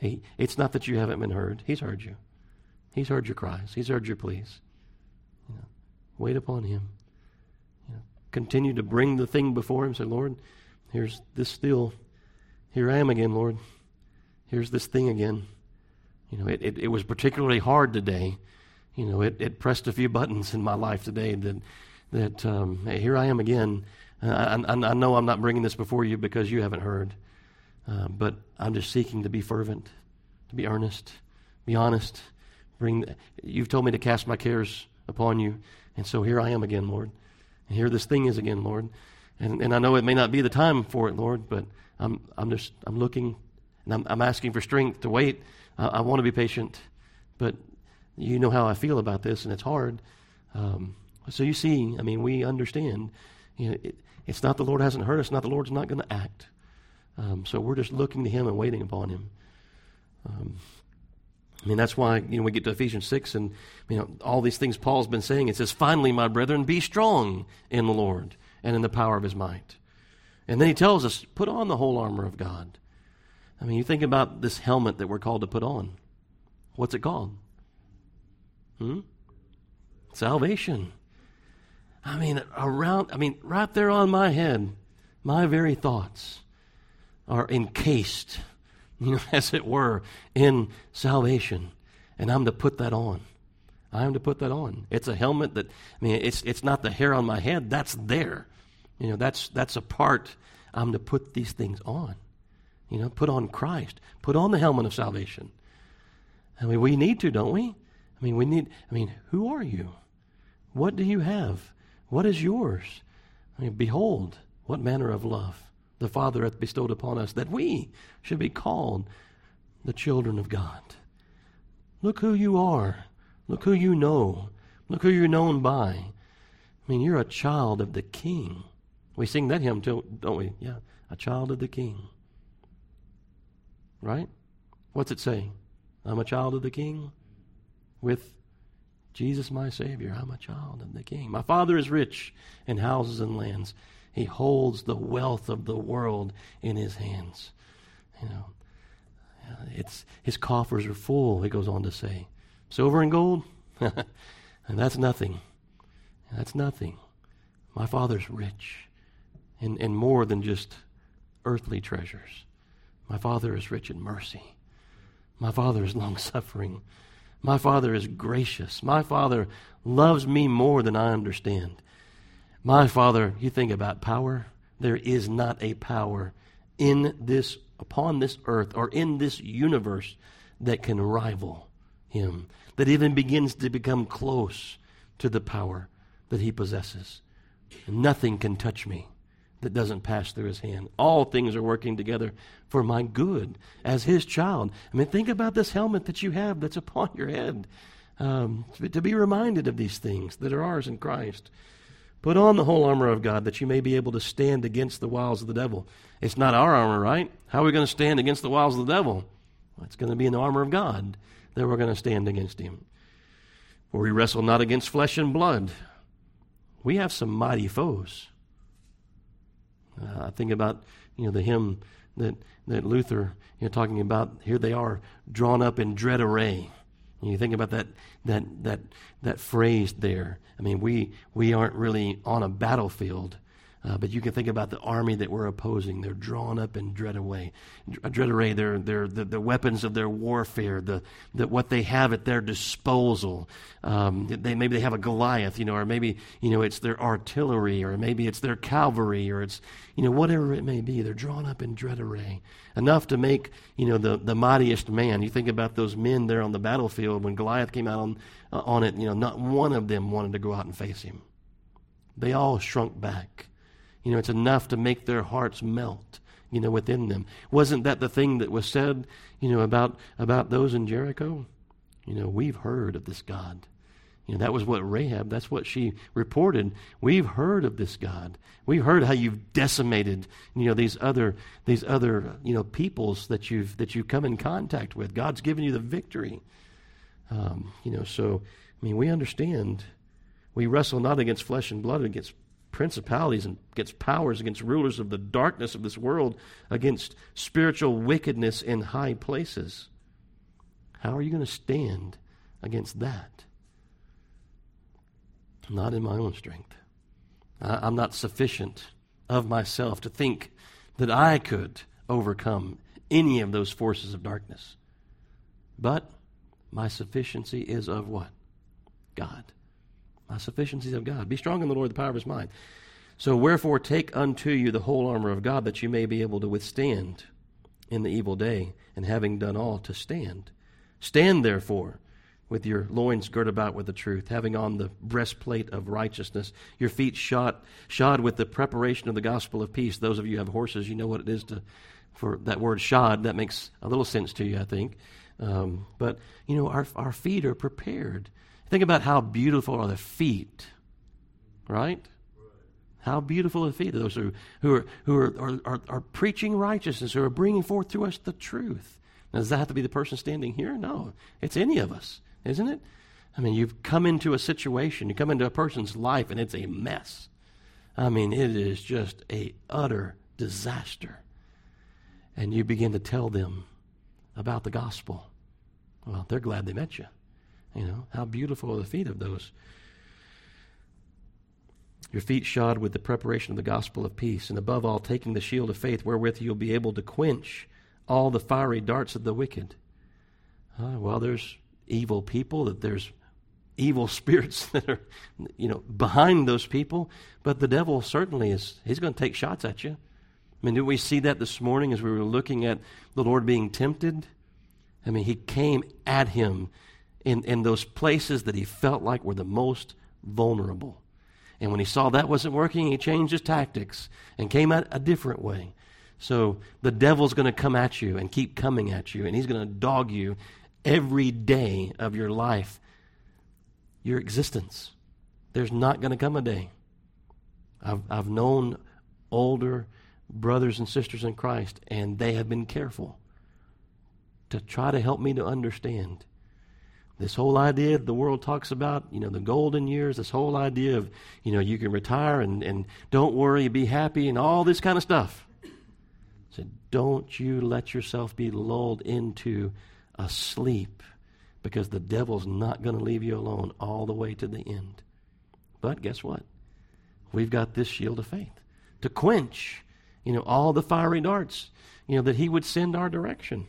He, it's not that you haven't been heard. He's heard you. He's heard your cries. He's heard your pleas. You know, wait upon Him. You know, continue to bring the thing before Him. Say, Lord, here's this still. Here I am again, Lord. Here's this thing again. You know, it, it, it was particularly hard today you know, it, it pressed a few buttons in my life today that, that um, hey, here I am again. Uh, I, I, know I'm not bringing this before you because you haven't heard, uh, but I'm just seeking to be fervent, to be earnest, be honest. Bring. You've told me to cast my cares upon you, and so here I am again, Lord. And here this thing is again, Lord. And, and I know it may not be the time for it, Lord, but I'm, I'm just I'm looking and I'm, I'm asking for strength to wait. I, I want to be patient, but you know how I feel about this, and it's hard. Um, so you see, I mean, we understand. You know, it, it's not the Lord hasn't heard us, not the Lord's not going to act. Um, so we're just looking to Him and waiting upon Him. Um, I mean, that's why you know we get to Ephesians six, and you know all these things Paul's been saying. It says, "Finally, my brethren, be strong in the Lord and in the power of His might." And then he tells us, "Put on the whole armor of God." I mean, you think about this helmet that we're called to put on. What's it called? Hmm? Salvation. I mean, around, I mean, right there on my head, my very thoughts are encased, you know, as it were, in salvation. And I'm to put that on. I am to put that on. It's a helmet that, I mean, it's, it's not the hair on my head, that's there. You know, that's, that's a part. I'm to put these things on. You know, put on Christ, put on the helmet of salvation. I mean, we need to, don't we? I mean, we need, I mean, who are you? What do you have? What is yours? I mean, behold, what manner of love the Father hath bestowed upon us that we should be called the children of God. Look who you are. Look who you know. Look who you're known by. I mean, you're a child of the King. We sing that hymn don't we? Yeah, a child of the King. Right? What's it say? I'm a child of the King with Jesus, my Savior. I'm a child of the King. My Father is rich in houses and lands. He holds the wealth of the world in His hands. You know, uh, it's, his coffers are full, he goes on to say. Silver and gold? and that's nothing. That's nothing. My Father's rich in, in more than just earthly treasures. My Father is rich in mercy. My Father is long suffering. My Father is gracious. My Father loves me more than I understand. My Father, you think about power. There is not a power in this, upon this earth, or in this universe that can rival him, that even begins to become close to the power that he possesses. Nothing can touch me that doesn't pass through his hand. All things are working together for my good as his child. I mean, think about this helmet that you have that's upon your head. Um, to, be reminded of these things that are ours in Christ. Put on the whole armor of God that you may be able to stand against the wiles of the devil. It's not our armor, right? How are we going to stand against the wiles of the devil? Well, it's going to be in the armor of God that we're going to stand against him. For we wrestle not against flesh and blood. We have some mighty foes. Uh, I think about you know the hymn that that Luther you know talking about. Here they are drawn up in dread array. And you think about that that that that phrase there. I mean, we we aren't really on a battlefield, uh, but you can think about the army that we're opposing. They're drawn up in dread array. Dread array. They're, they're the, the weapons of their warfare. The, the what they have at their disposal. Um, they maybe they have a Goliath, you know, or maybe you know it's their artillery, or maybe it's their cavalry, or it's you know whatever it may be. They're drawn up in dread array, enough to make you know the the mightiest man. You think about those men there on the battlefield when Goliath came out on uh, on it. You know, not one of them wanted to go out and face him. They all shrunk back. You know, it's enough to make their hearts melt, you know, within them. Wasn't that the thing that was said, you know, about, about those in Jericho? You know, we've heard of this God. You know, that was what Rahab, that's what she reported. We've heard of this God. We've heard how you've decimated, you know, these other, these other, you know, peoples that you've, that you've come in contact with. God's given you the victory. Um, you know, so, I mean, we understand we wrestle not against flesh and blood, against principalities and against powers, against rulers of the darkness of this world, against spiritual wickedness in high places. How are you going to stand against that? Not in my own strength. I'm not sufficient of myself to think that I could overcome any of those forces of darkness. But my sufficiency is of what? God. My sufficiency is of God. Be strong in the Lord, the power of his might. So, wherefore, take unto you the whole armor of God, that you may be able to withstand in the evil day, and having done all, to stand. Stand, therefore, with your loins girt about with the truth, having on the breastplate of righteousness, your feet shod, shod with the preparation of the gospel of peace. Those of you who have horses, you know what it is to, for that word shod. That makes a little sense to you, I think. Um, but, you know, our, our feet are prepared. Think about how beautiful are the feet, right? How beautiful are the feet of those who, who, are, who are, are, are, preaching righteousness, who are bringing forth to us the truth. Now, does that have to be the person standing here? No. It's any of us, isn't it? I mean, you've come into a situation, you come into a person's life, and it's a mess. I mean, it is just a utter disaster. And you begin to tell them about the gospel. Well, they're glad they met you. You know, how beautiful are the feet of those. Your feet shod with the preparation of the gospel of peace, and above all, taking the shield of faith, wherewith you'll be able to quench all the fiery darts of the wicked. Uh, well, there's evil people, that there's evil spirits that are, you know, behind those people, but the devil certainly is, he's going to take shots at you. I mean, did we see that this morning as we were looking at the Lord being tempted? I mean, he came at him in, in those places that he felt like were the most vulnerable. And when he saw that wasn't working, he changed his tactics and came at a different way. So the devil's going to come at you and keep coming at you, and he's going to dog you every day of your life, your existence. There's not going to come a day. I've, I've known older brothers and sisters in Christ, and they have been careful to try to help me to understand this whole idea the world talks about, you know, the golden years, this whole idea of, you know, you can retire and, and don't worry, be happy, and all this kind of stuff. said, Don't you let yourself be lulled into a sleep because the devil's not going to leave you alone all the way to the end. But guess what? We've got this shield of faith to quench, you know, all the fiery darts, you know, that he would send our direction.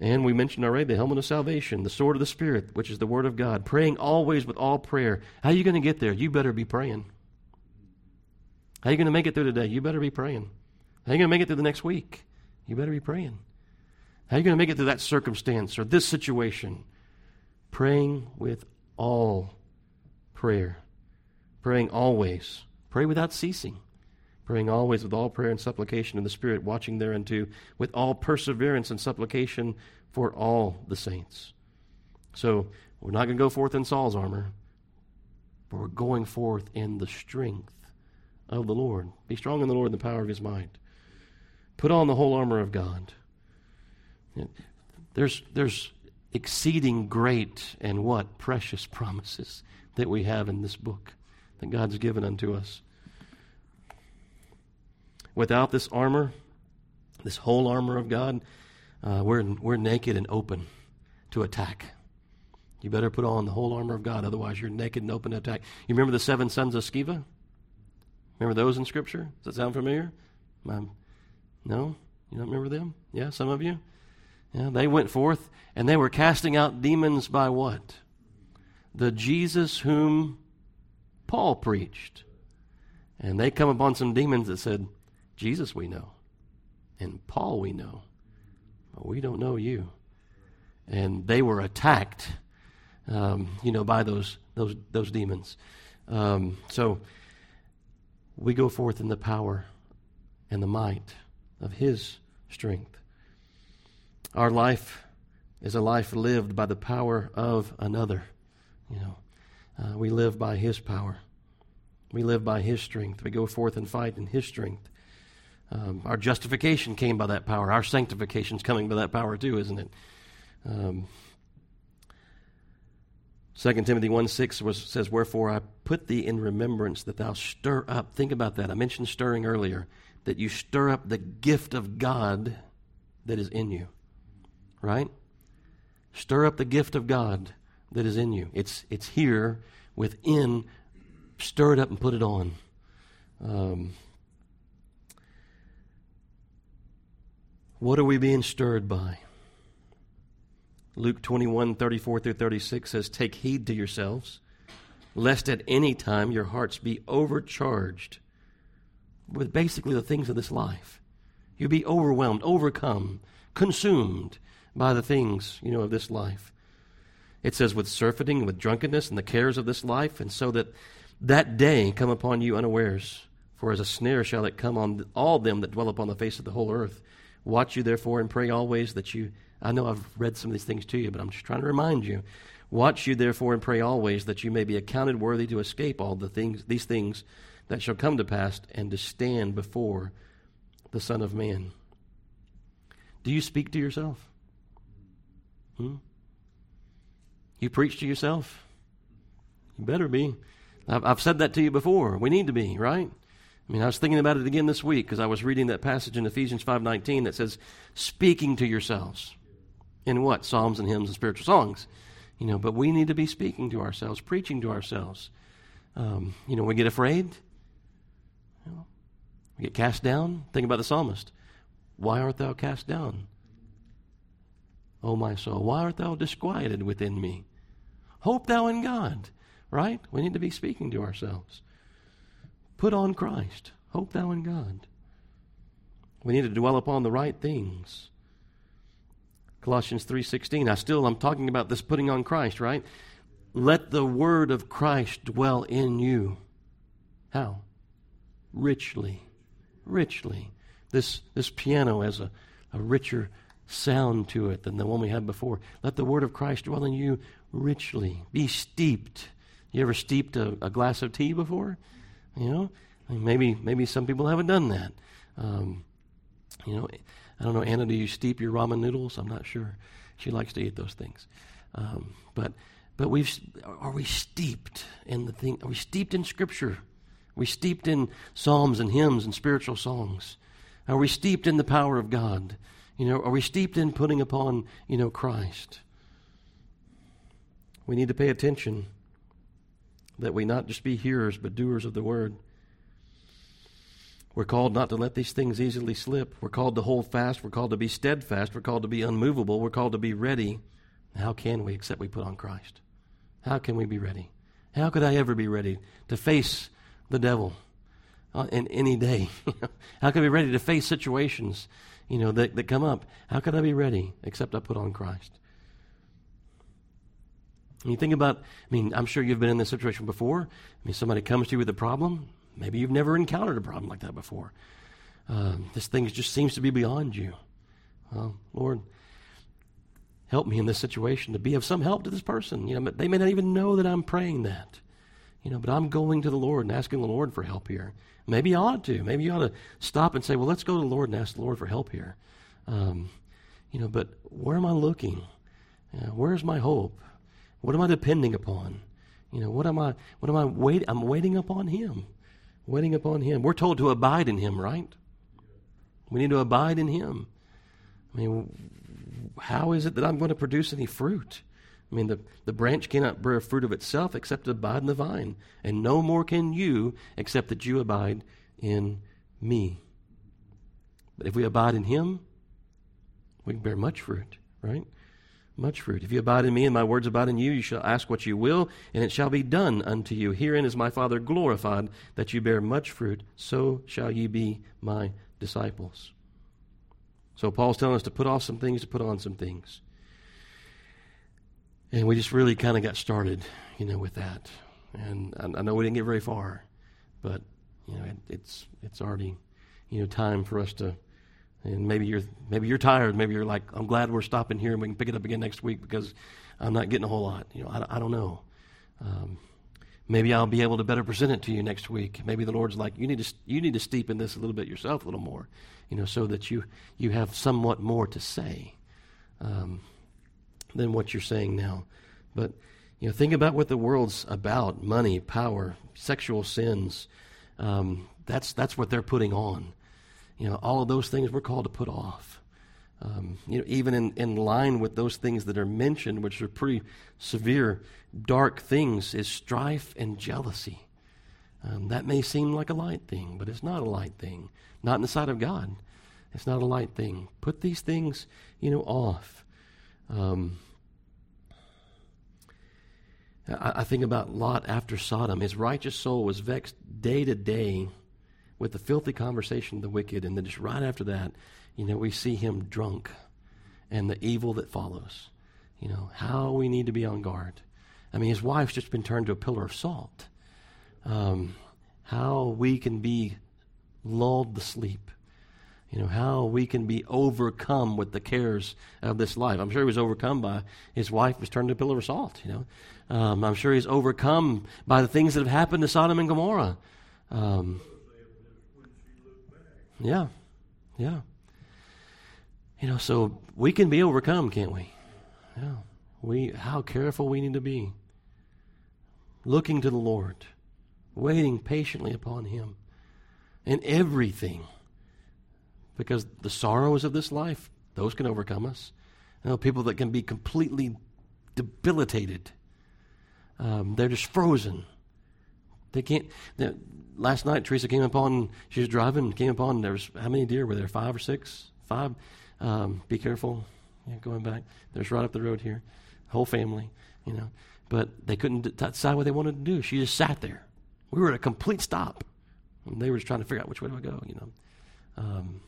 And we mentioned already the helmet of salvation, the sword of the Spirit, which is the Word of God, praying always with all prayer. How are you going to get there? You better be praying. How are you going to make it through today? You better be praying. How are you going to make it through the next week? You better be praying. How are you going to make it through that circumstance or this situation? Praying with all prayer. Praying always. Pray without ceasing. Praying always with all prayer and supplication in the Spirit, watching thereunto with all perseverance and supplication for all the saints. So, we're not going to go forth in Saul's armor, but we're going forth in the strength of the Lord. Be strong in the Lord and the power of his might. Put on the whole armor of God. There's, there's exceeding great and what? Precious promises that we have in this book that God's given unto us. Without this armor, this whole armor of God, uh, we're, we're naked and open to attack. You better put on the whole armor of God, otherwise, you're naked and open to attack. You remember the seven sons of Sceva? Remember those in Scripture? Does that sound familiar? Um, no? You don't remember them? Yeah, some of you? Yeah, they went forth and they were casting out demons by what? The Jesus whom Paul preached. And they come upon some demons that said, Jesus we know, and Paul we know, but we don't know you. And they were attacked, um, you know, by those those those demons. Um, so we go forth in the power and the might of His strength. Our life is a life lived by the power of another. You know, uh, we live by His power. We live by His strength. We go forth and fight in His strength. Um, our justification came by that power. Our sanctification is coming by that power too, isn't it? Um, 2 Timothy 1 6 was, says, Wherefore I put thee in remembrance that thou stir up. Think about that. I mentioned stirring earlier. That you stir up the gift of God that is in you right? Stir up the gift of God that is in you. It's, it's here within. Stir it up and put it on. Um, what are we being stirred by? Luke 21, 34 through 36 says, Take heed to yourselves, lest at any time your hearts be overcharged with basically the things of this life. You be overwhelmed, overcome, consumed by the things, you know, of this life. It says, with surfeiting, with drunkenness, and the cares of this life, and so that that day come upon you unawares. For as a snare shall it come on all them that dwell upon the face of the whole earth. Watch you therefore and pray always that you. I know I've read some of these things to you, but I'm just trying to remind you. Watch you therefore and pray always that you may be accounted worthy to escape all the things, these things that shall come to pass, and to stand before the Son of Man. Do you speak to yourself? Hmm? You preach to yourself? You better be. I've, I've said that to you before. We need to be, right? I mean, I was thinking about it again this week because I was reading that passage in Ephesians 5.19 that says, speaking to yourselves. In what? Psalms and hymns and spiritual songs. You know, but we need to be speaking to ourselves, preaching to ourselves. Um, you know, we get afraid. You know, we get cast down. Think about the psalmist. Why art thou cast down? O my soul, why art thou disquieted within me? Hope thou in God, right? We need to be speaking to ourselves. Put on Christ. Hope thou in God. We need to dwell upon the right things. Colossians 3:16. I still I'm talking about this putting on Christ, right? Let the word of Christ dwell in you. How? Richly. Richly. This this piano has a, a richer sound to it than the one we had before. Let the word of Christ dwell in you richly. Be steeped. You ever steeped a, a glass of tea before? You know, maybe maybe some people haven't done that. Um, you know, I don't know, Anna. Do you steep your ramen noodles? I'm not sure. She likes to eat those things. Um, but but we've are we steeped in the thing? Are we steeped in Scripture? Are we steeped in psalms and hymns and spiritual songs? Are we steeped in the power of God? You know, are we steeped in putting upon, you know, Christ? We need to pay attention that we not just be hearers, but doers of the word. We're called not to let these things easily slip. We're called to hold fast. We're called to be steadfast. We're called to be unmovable. We're called to be ready. How can we except we put on Christ? How can we be ready? How could I ever be ready to face the devil uh, in any day? How could I be ready to face situations, you know, that, that come up? How could I be ready except I put on Christ? And you think about, I mean, I'm sure you've been in this situation before. I mean, somebody comes to you with a problem. Maybe you've never encountered a problem like that before. Um, this thing just seems to be beyond you. Well, Lord, help me in this situation to be of some help to this person. You know, they may not even know that I'm praying that. You know, but I'm going to the Lord and asking the Lord for help here. Maybe you ought to. Maybe you ought to stop and say, well, let's go to the Lord and ask the Lord for help here. Um, you know, but where am I looking? Uh, where's my hope? What am I depending upon? You know, what am I? What am I waiting? I'm waiting upon Him. Waiting upon Him. We're told to abide in Him, right? We need to abide in Him. I mean, how is it that I'm going to produce any fruit? I mean, the, the branch cannot bear fruit of itself except to abide in the vine. And no more can you except that you abide in me. But if we abide in Him, we can bear much fruit, right? Much fruit. If you abide in me and my words abide in you, you shall ask what you will, and it shall be done unto you. Herein is my Father glorified, that you bear much fruit, so shall ye be my disciples. So Paul's telling us to put off some things, to put on some things. And we just really kind of got started, you know, with that. And I, know we didn't get very far, but, you know, it, it's, it's already, you know, time for us to and maybe you're maybe you're tired. Maybe you're like, I'm glad we're stopping here and we can pick it up again next week because I'm not getting a whole lot. You know, I, I don't know. Um, maybe I'll be able to better present it to you next week. Maybe the Lord's like, you need to you need to steep in this a little bit yourself, a little more, you know, so that you you have somewhat more to say um, than what you're saying now. But you know, think about what the world's about: money, power, sexual sins. Um, that's that's what they're putting on you know, all of those things we're called to put off. Um, you know, even in, in line with those things that are mentioned, which are pretty severe, dark things, is strife and jealousy. Um, that may seem like a light thing, but it's not a light thing. Not in the sight of God. It's not a light thing. Put these things, you know, off. Um, I, I think about Lot after Sodom. His righteous soul was vexed day to day with the filthy conversation of the wicked. And then just right after that, you know, we see him drunk and the evil that follows. You know, how we need to be on guard. I mean, his wife's just been turned to a pillar of salt. Um, how we can be lulled to sleep. You know, how we can be overcome with the cares of this life. I'm sure he was overcome by his wife was turned to a pillar of salt, you know. Um, I'm sure he's overcome by the things that have happened to Sodom and Gomorrah. Um, yeah. Yeah. You know, so we can be overcome, can't we? Yeah. We how careful we need to be. Looking to the Lord, waiting patiently upon him in everything. Because the sorrows of this life, those can overcome us. You know, people that can be completely debilitated. Um, they're just frozen. They can't last night Teresa came upon, she was driving, came upon, there was, how many deer were there? Five or six? Five? Um, be careful. Yeah, going back. There's right up the road here. Whole family, you know. But they couldn't decide what they wanted to do. She just sat there. We were at a complete stop. And they were just trying to figure out which way do I go, you know. Um,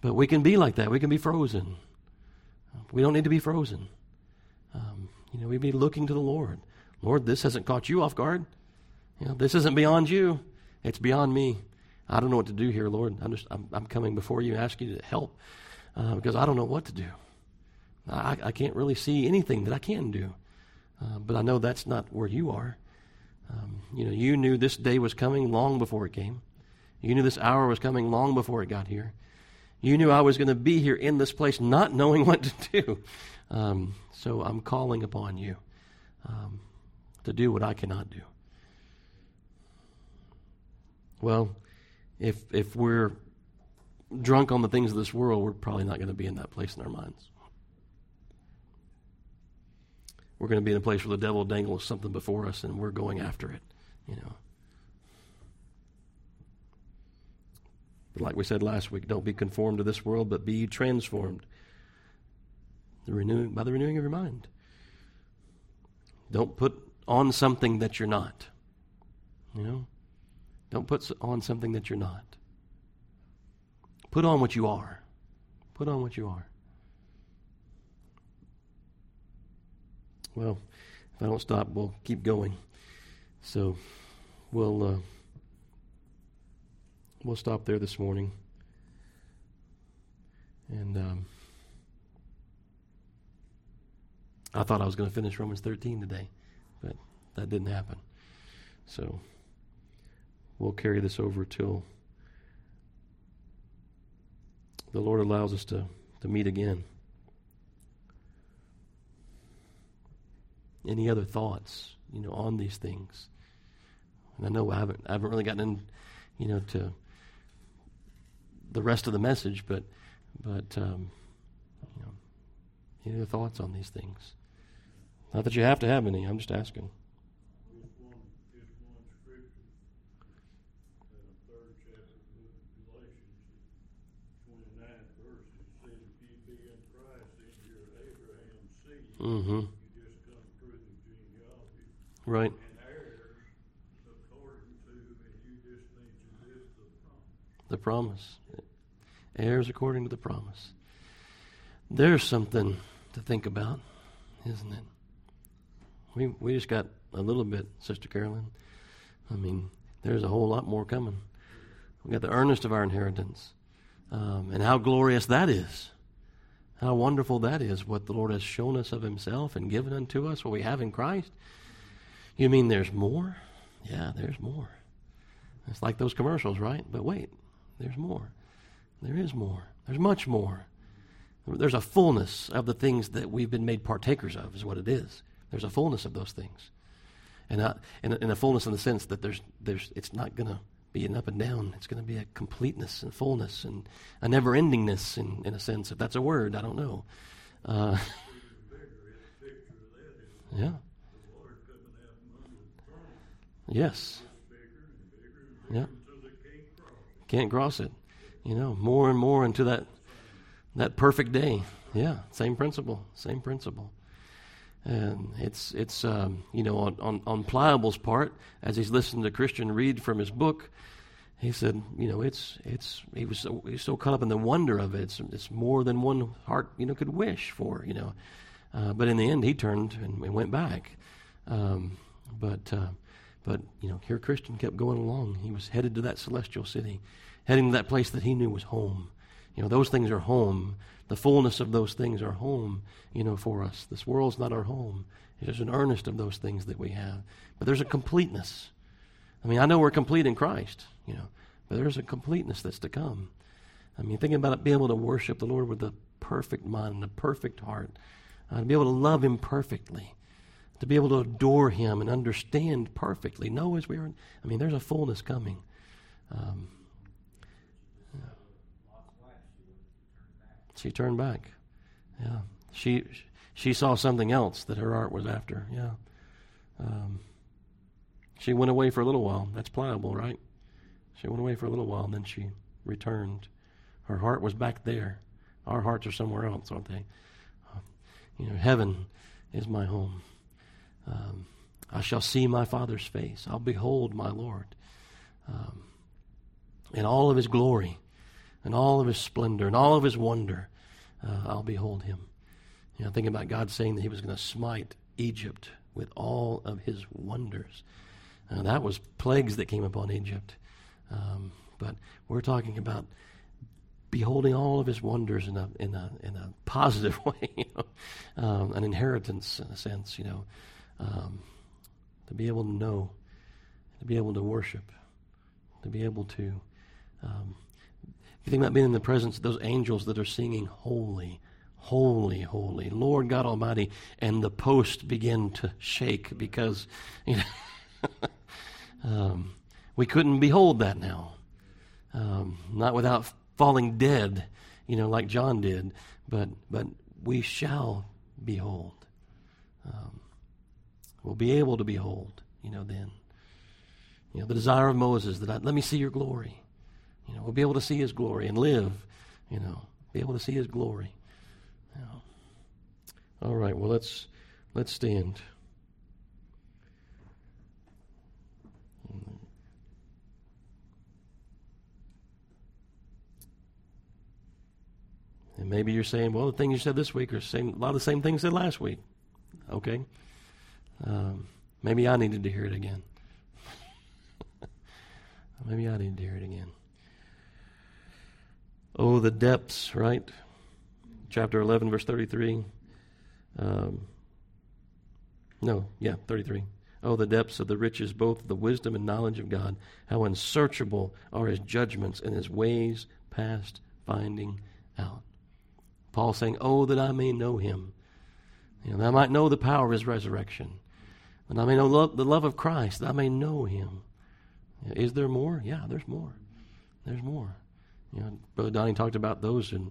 but we can be like that. We can be frozen. We don't need to be frozen. Um, you know, we'd be looking to the Lord. Lord, this hasn't caught you off guard. You know, this isn't beyond you. It's beyond me. I don't know what to do here, Lord. I'm, just, I'm, I'm coming before you and asking you to help uh, because I don't know what to do. I, I can't really see anything that I can do. Uh, but I know that's not where you are. Um, you know, you knew this day was coming long before it came. You knew this hour was coming long before it got here. You knew I was going to be here in this place not knowing what to do. Um, so I'm calling upon you um, to do what I cannot do. Well, if if we're drunk on the things of this world, we're probably not going to be in that place in our minds. We're going to be in a place where the devil dangles something before us and we're going after it, you know. But like we said last week, don't be conformed to this world, but be transformed the renewing, by the renewing of your mind. Don't put on something that you're not. You know? Don't put on something that you're not. Put on what you are. Put on what you are. Well, if I don't stop, we'll keep going. So we'll uh, we'll stop there this morning. And um, I thought I was going to finish Romans 13 today, but that didn't happen. So we'll carry this over till the Lord allows us to, to meet again. Any other thoughts, you know, on these things? And I know I haven't I haven't really gotten in, you know, to the rest of the message, but but um, you know, any other thoughts on these things? Not that you have to have any. I'm just asking. Just one, just one scripture. In the third chapter of the book of Galatians, twenty-ninth verse, it says, if you be in Christ, then you're Abraham's seed. Mm-hmm. You just come through the genealogy. Right. And heirs according to, and you just need the promise. The promise. Heirs according to the promise. There's something to think about, isn't it? We we just got a little bit, Sister Carolyn. I mean, there's a whole lot more coming. We got the earnest of our inheritance, um, and how glorious that is. How wonderful that is! What the Lord has shown us of Himself and given unto us, what we have in Christ. You mean there's more? Yeah, there's more. It's like those commercials, right? But wait, there's more. There is more. There's much more. There's a fullness of the things that we've been made partakers of, is what it is. There's a fullness of those things, and not in a, in a fullness in the sense that there's there's it's not going to be an up and down. It's going to be a completeness and fullness and a never endingness in in a sense. If that's a word, I don't know. Uh, yeah. Yes. Yeah. Can't cross it. You know, more and more into that that perfect day. Yeah, same principle, same principle. And it's it's um, you know on, on on Pliable's part as he's listening to Christian read from his book, he said you know it's it's he was so he's so caught up in the wonder of it. It's it's more than one heart you know could wish for you know, uh, but in the end he turned and, and went back. Um, but uh, but you know here Christian kept going along. He was headed to that celestial city, heading to that place that he knew was home. You know, those things are home. The fullness of those things are home, you know, for us. This world's not our home. It's just an earnest of those things that we have. But there's a completeness. I mean, I know we're complete in Christ, you know, but there's a completeness that's to come. I mean, thinking about it, being able to worship the Lord with a perfect mind and a perfect heart, uh, to be able to love Him perfectly, to be able to adore Him and understand perfectly, know as we are. I mean, there's a fullness coming. Um, Lot's wife, she turned back. Yeah, she she saw something else that her heart was after. Yeah, um, she went away for a little while. That's pliable, right? She went away for a little while, and then she returned. Her heart was back there. Our hearts are somewhere else, aren't they? Um, you know, heaven is my home. Um, I shall see my Father's face. I'll behold my Lord um, in all of His glory and all of his splendor and all of his wonder, uh, I'll behold him. You know, thinking about God saying that he was going to smite Egypt with all of his wonders. Uh, that was plagues that came upon Egypt. Um, but we're talking about beholding all of his wonders in a, in a, in a positive way, you know, um, an inheritance in a sense, you know, um, to be able to know, to be able to worship, to be able to um, you think about being in the presence of those angels that are singing, Holy, Holy, Holy, Lord God Almighty, and the post begin to shake because you know, um, we couldn't behold that now. Um, not without falling dead, you know, like John did, but, but we shall behold. Um, we'll be able to behold, you know, then. You know, the desire of Moses that I, let me see your glory. You know, we'll be able to see his glory and live, you know, be able to see his glory. All right, well let's let's stand. And maybe you're saying, well, the things you said this week are same, a lot of the same things said last week. Okay. Um, maybe I needed to hear it again. maybe I needed to hear it again. Oh, the depths, right? Chapter 11, verse 33. Um, no, yeah, 33. Oh, the depths of the riches, both of the wisdom and knowledge of God. How unsearchable are his judgments and his ways past finding out. Paul saying, Oh, that I may know him. You know, that I might know the power of his resurrection. That I may know the love of Christ, that I may know him. Is there more? Yeah, there's more. There's more. You know, Brother Donnie talked about those in,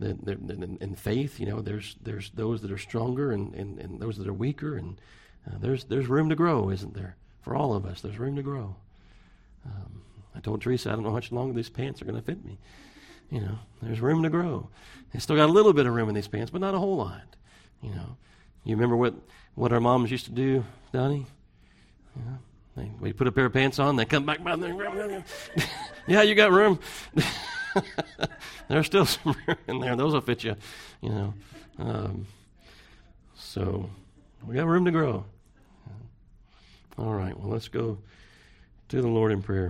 in, in faith. You know, there's there's those that are stronger and, and, and those that are weaker, and uh, there's there's room to grow, isn't there? For all of us, there's room to grow. Um, I told Teresa, I don't know how much longer these pants are going to fit me. You know, there's room to grow. They still got a little bit of room in these pants, but not a whole lot. You know, you remember what what our moms used to do, Donnie? Know, they, we put a pair of pants on, they come back by there. yeah, you got room. There's still some in there. Those will fit you, you know. Um, so we got room to grow. All right. Well, let's go to the Lord in prayer.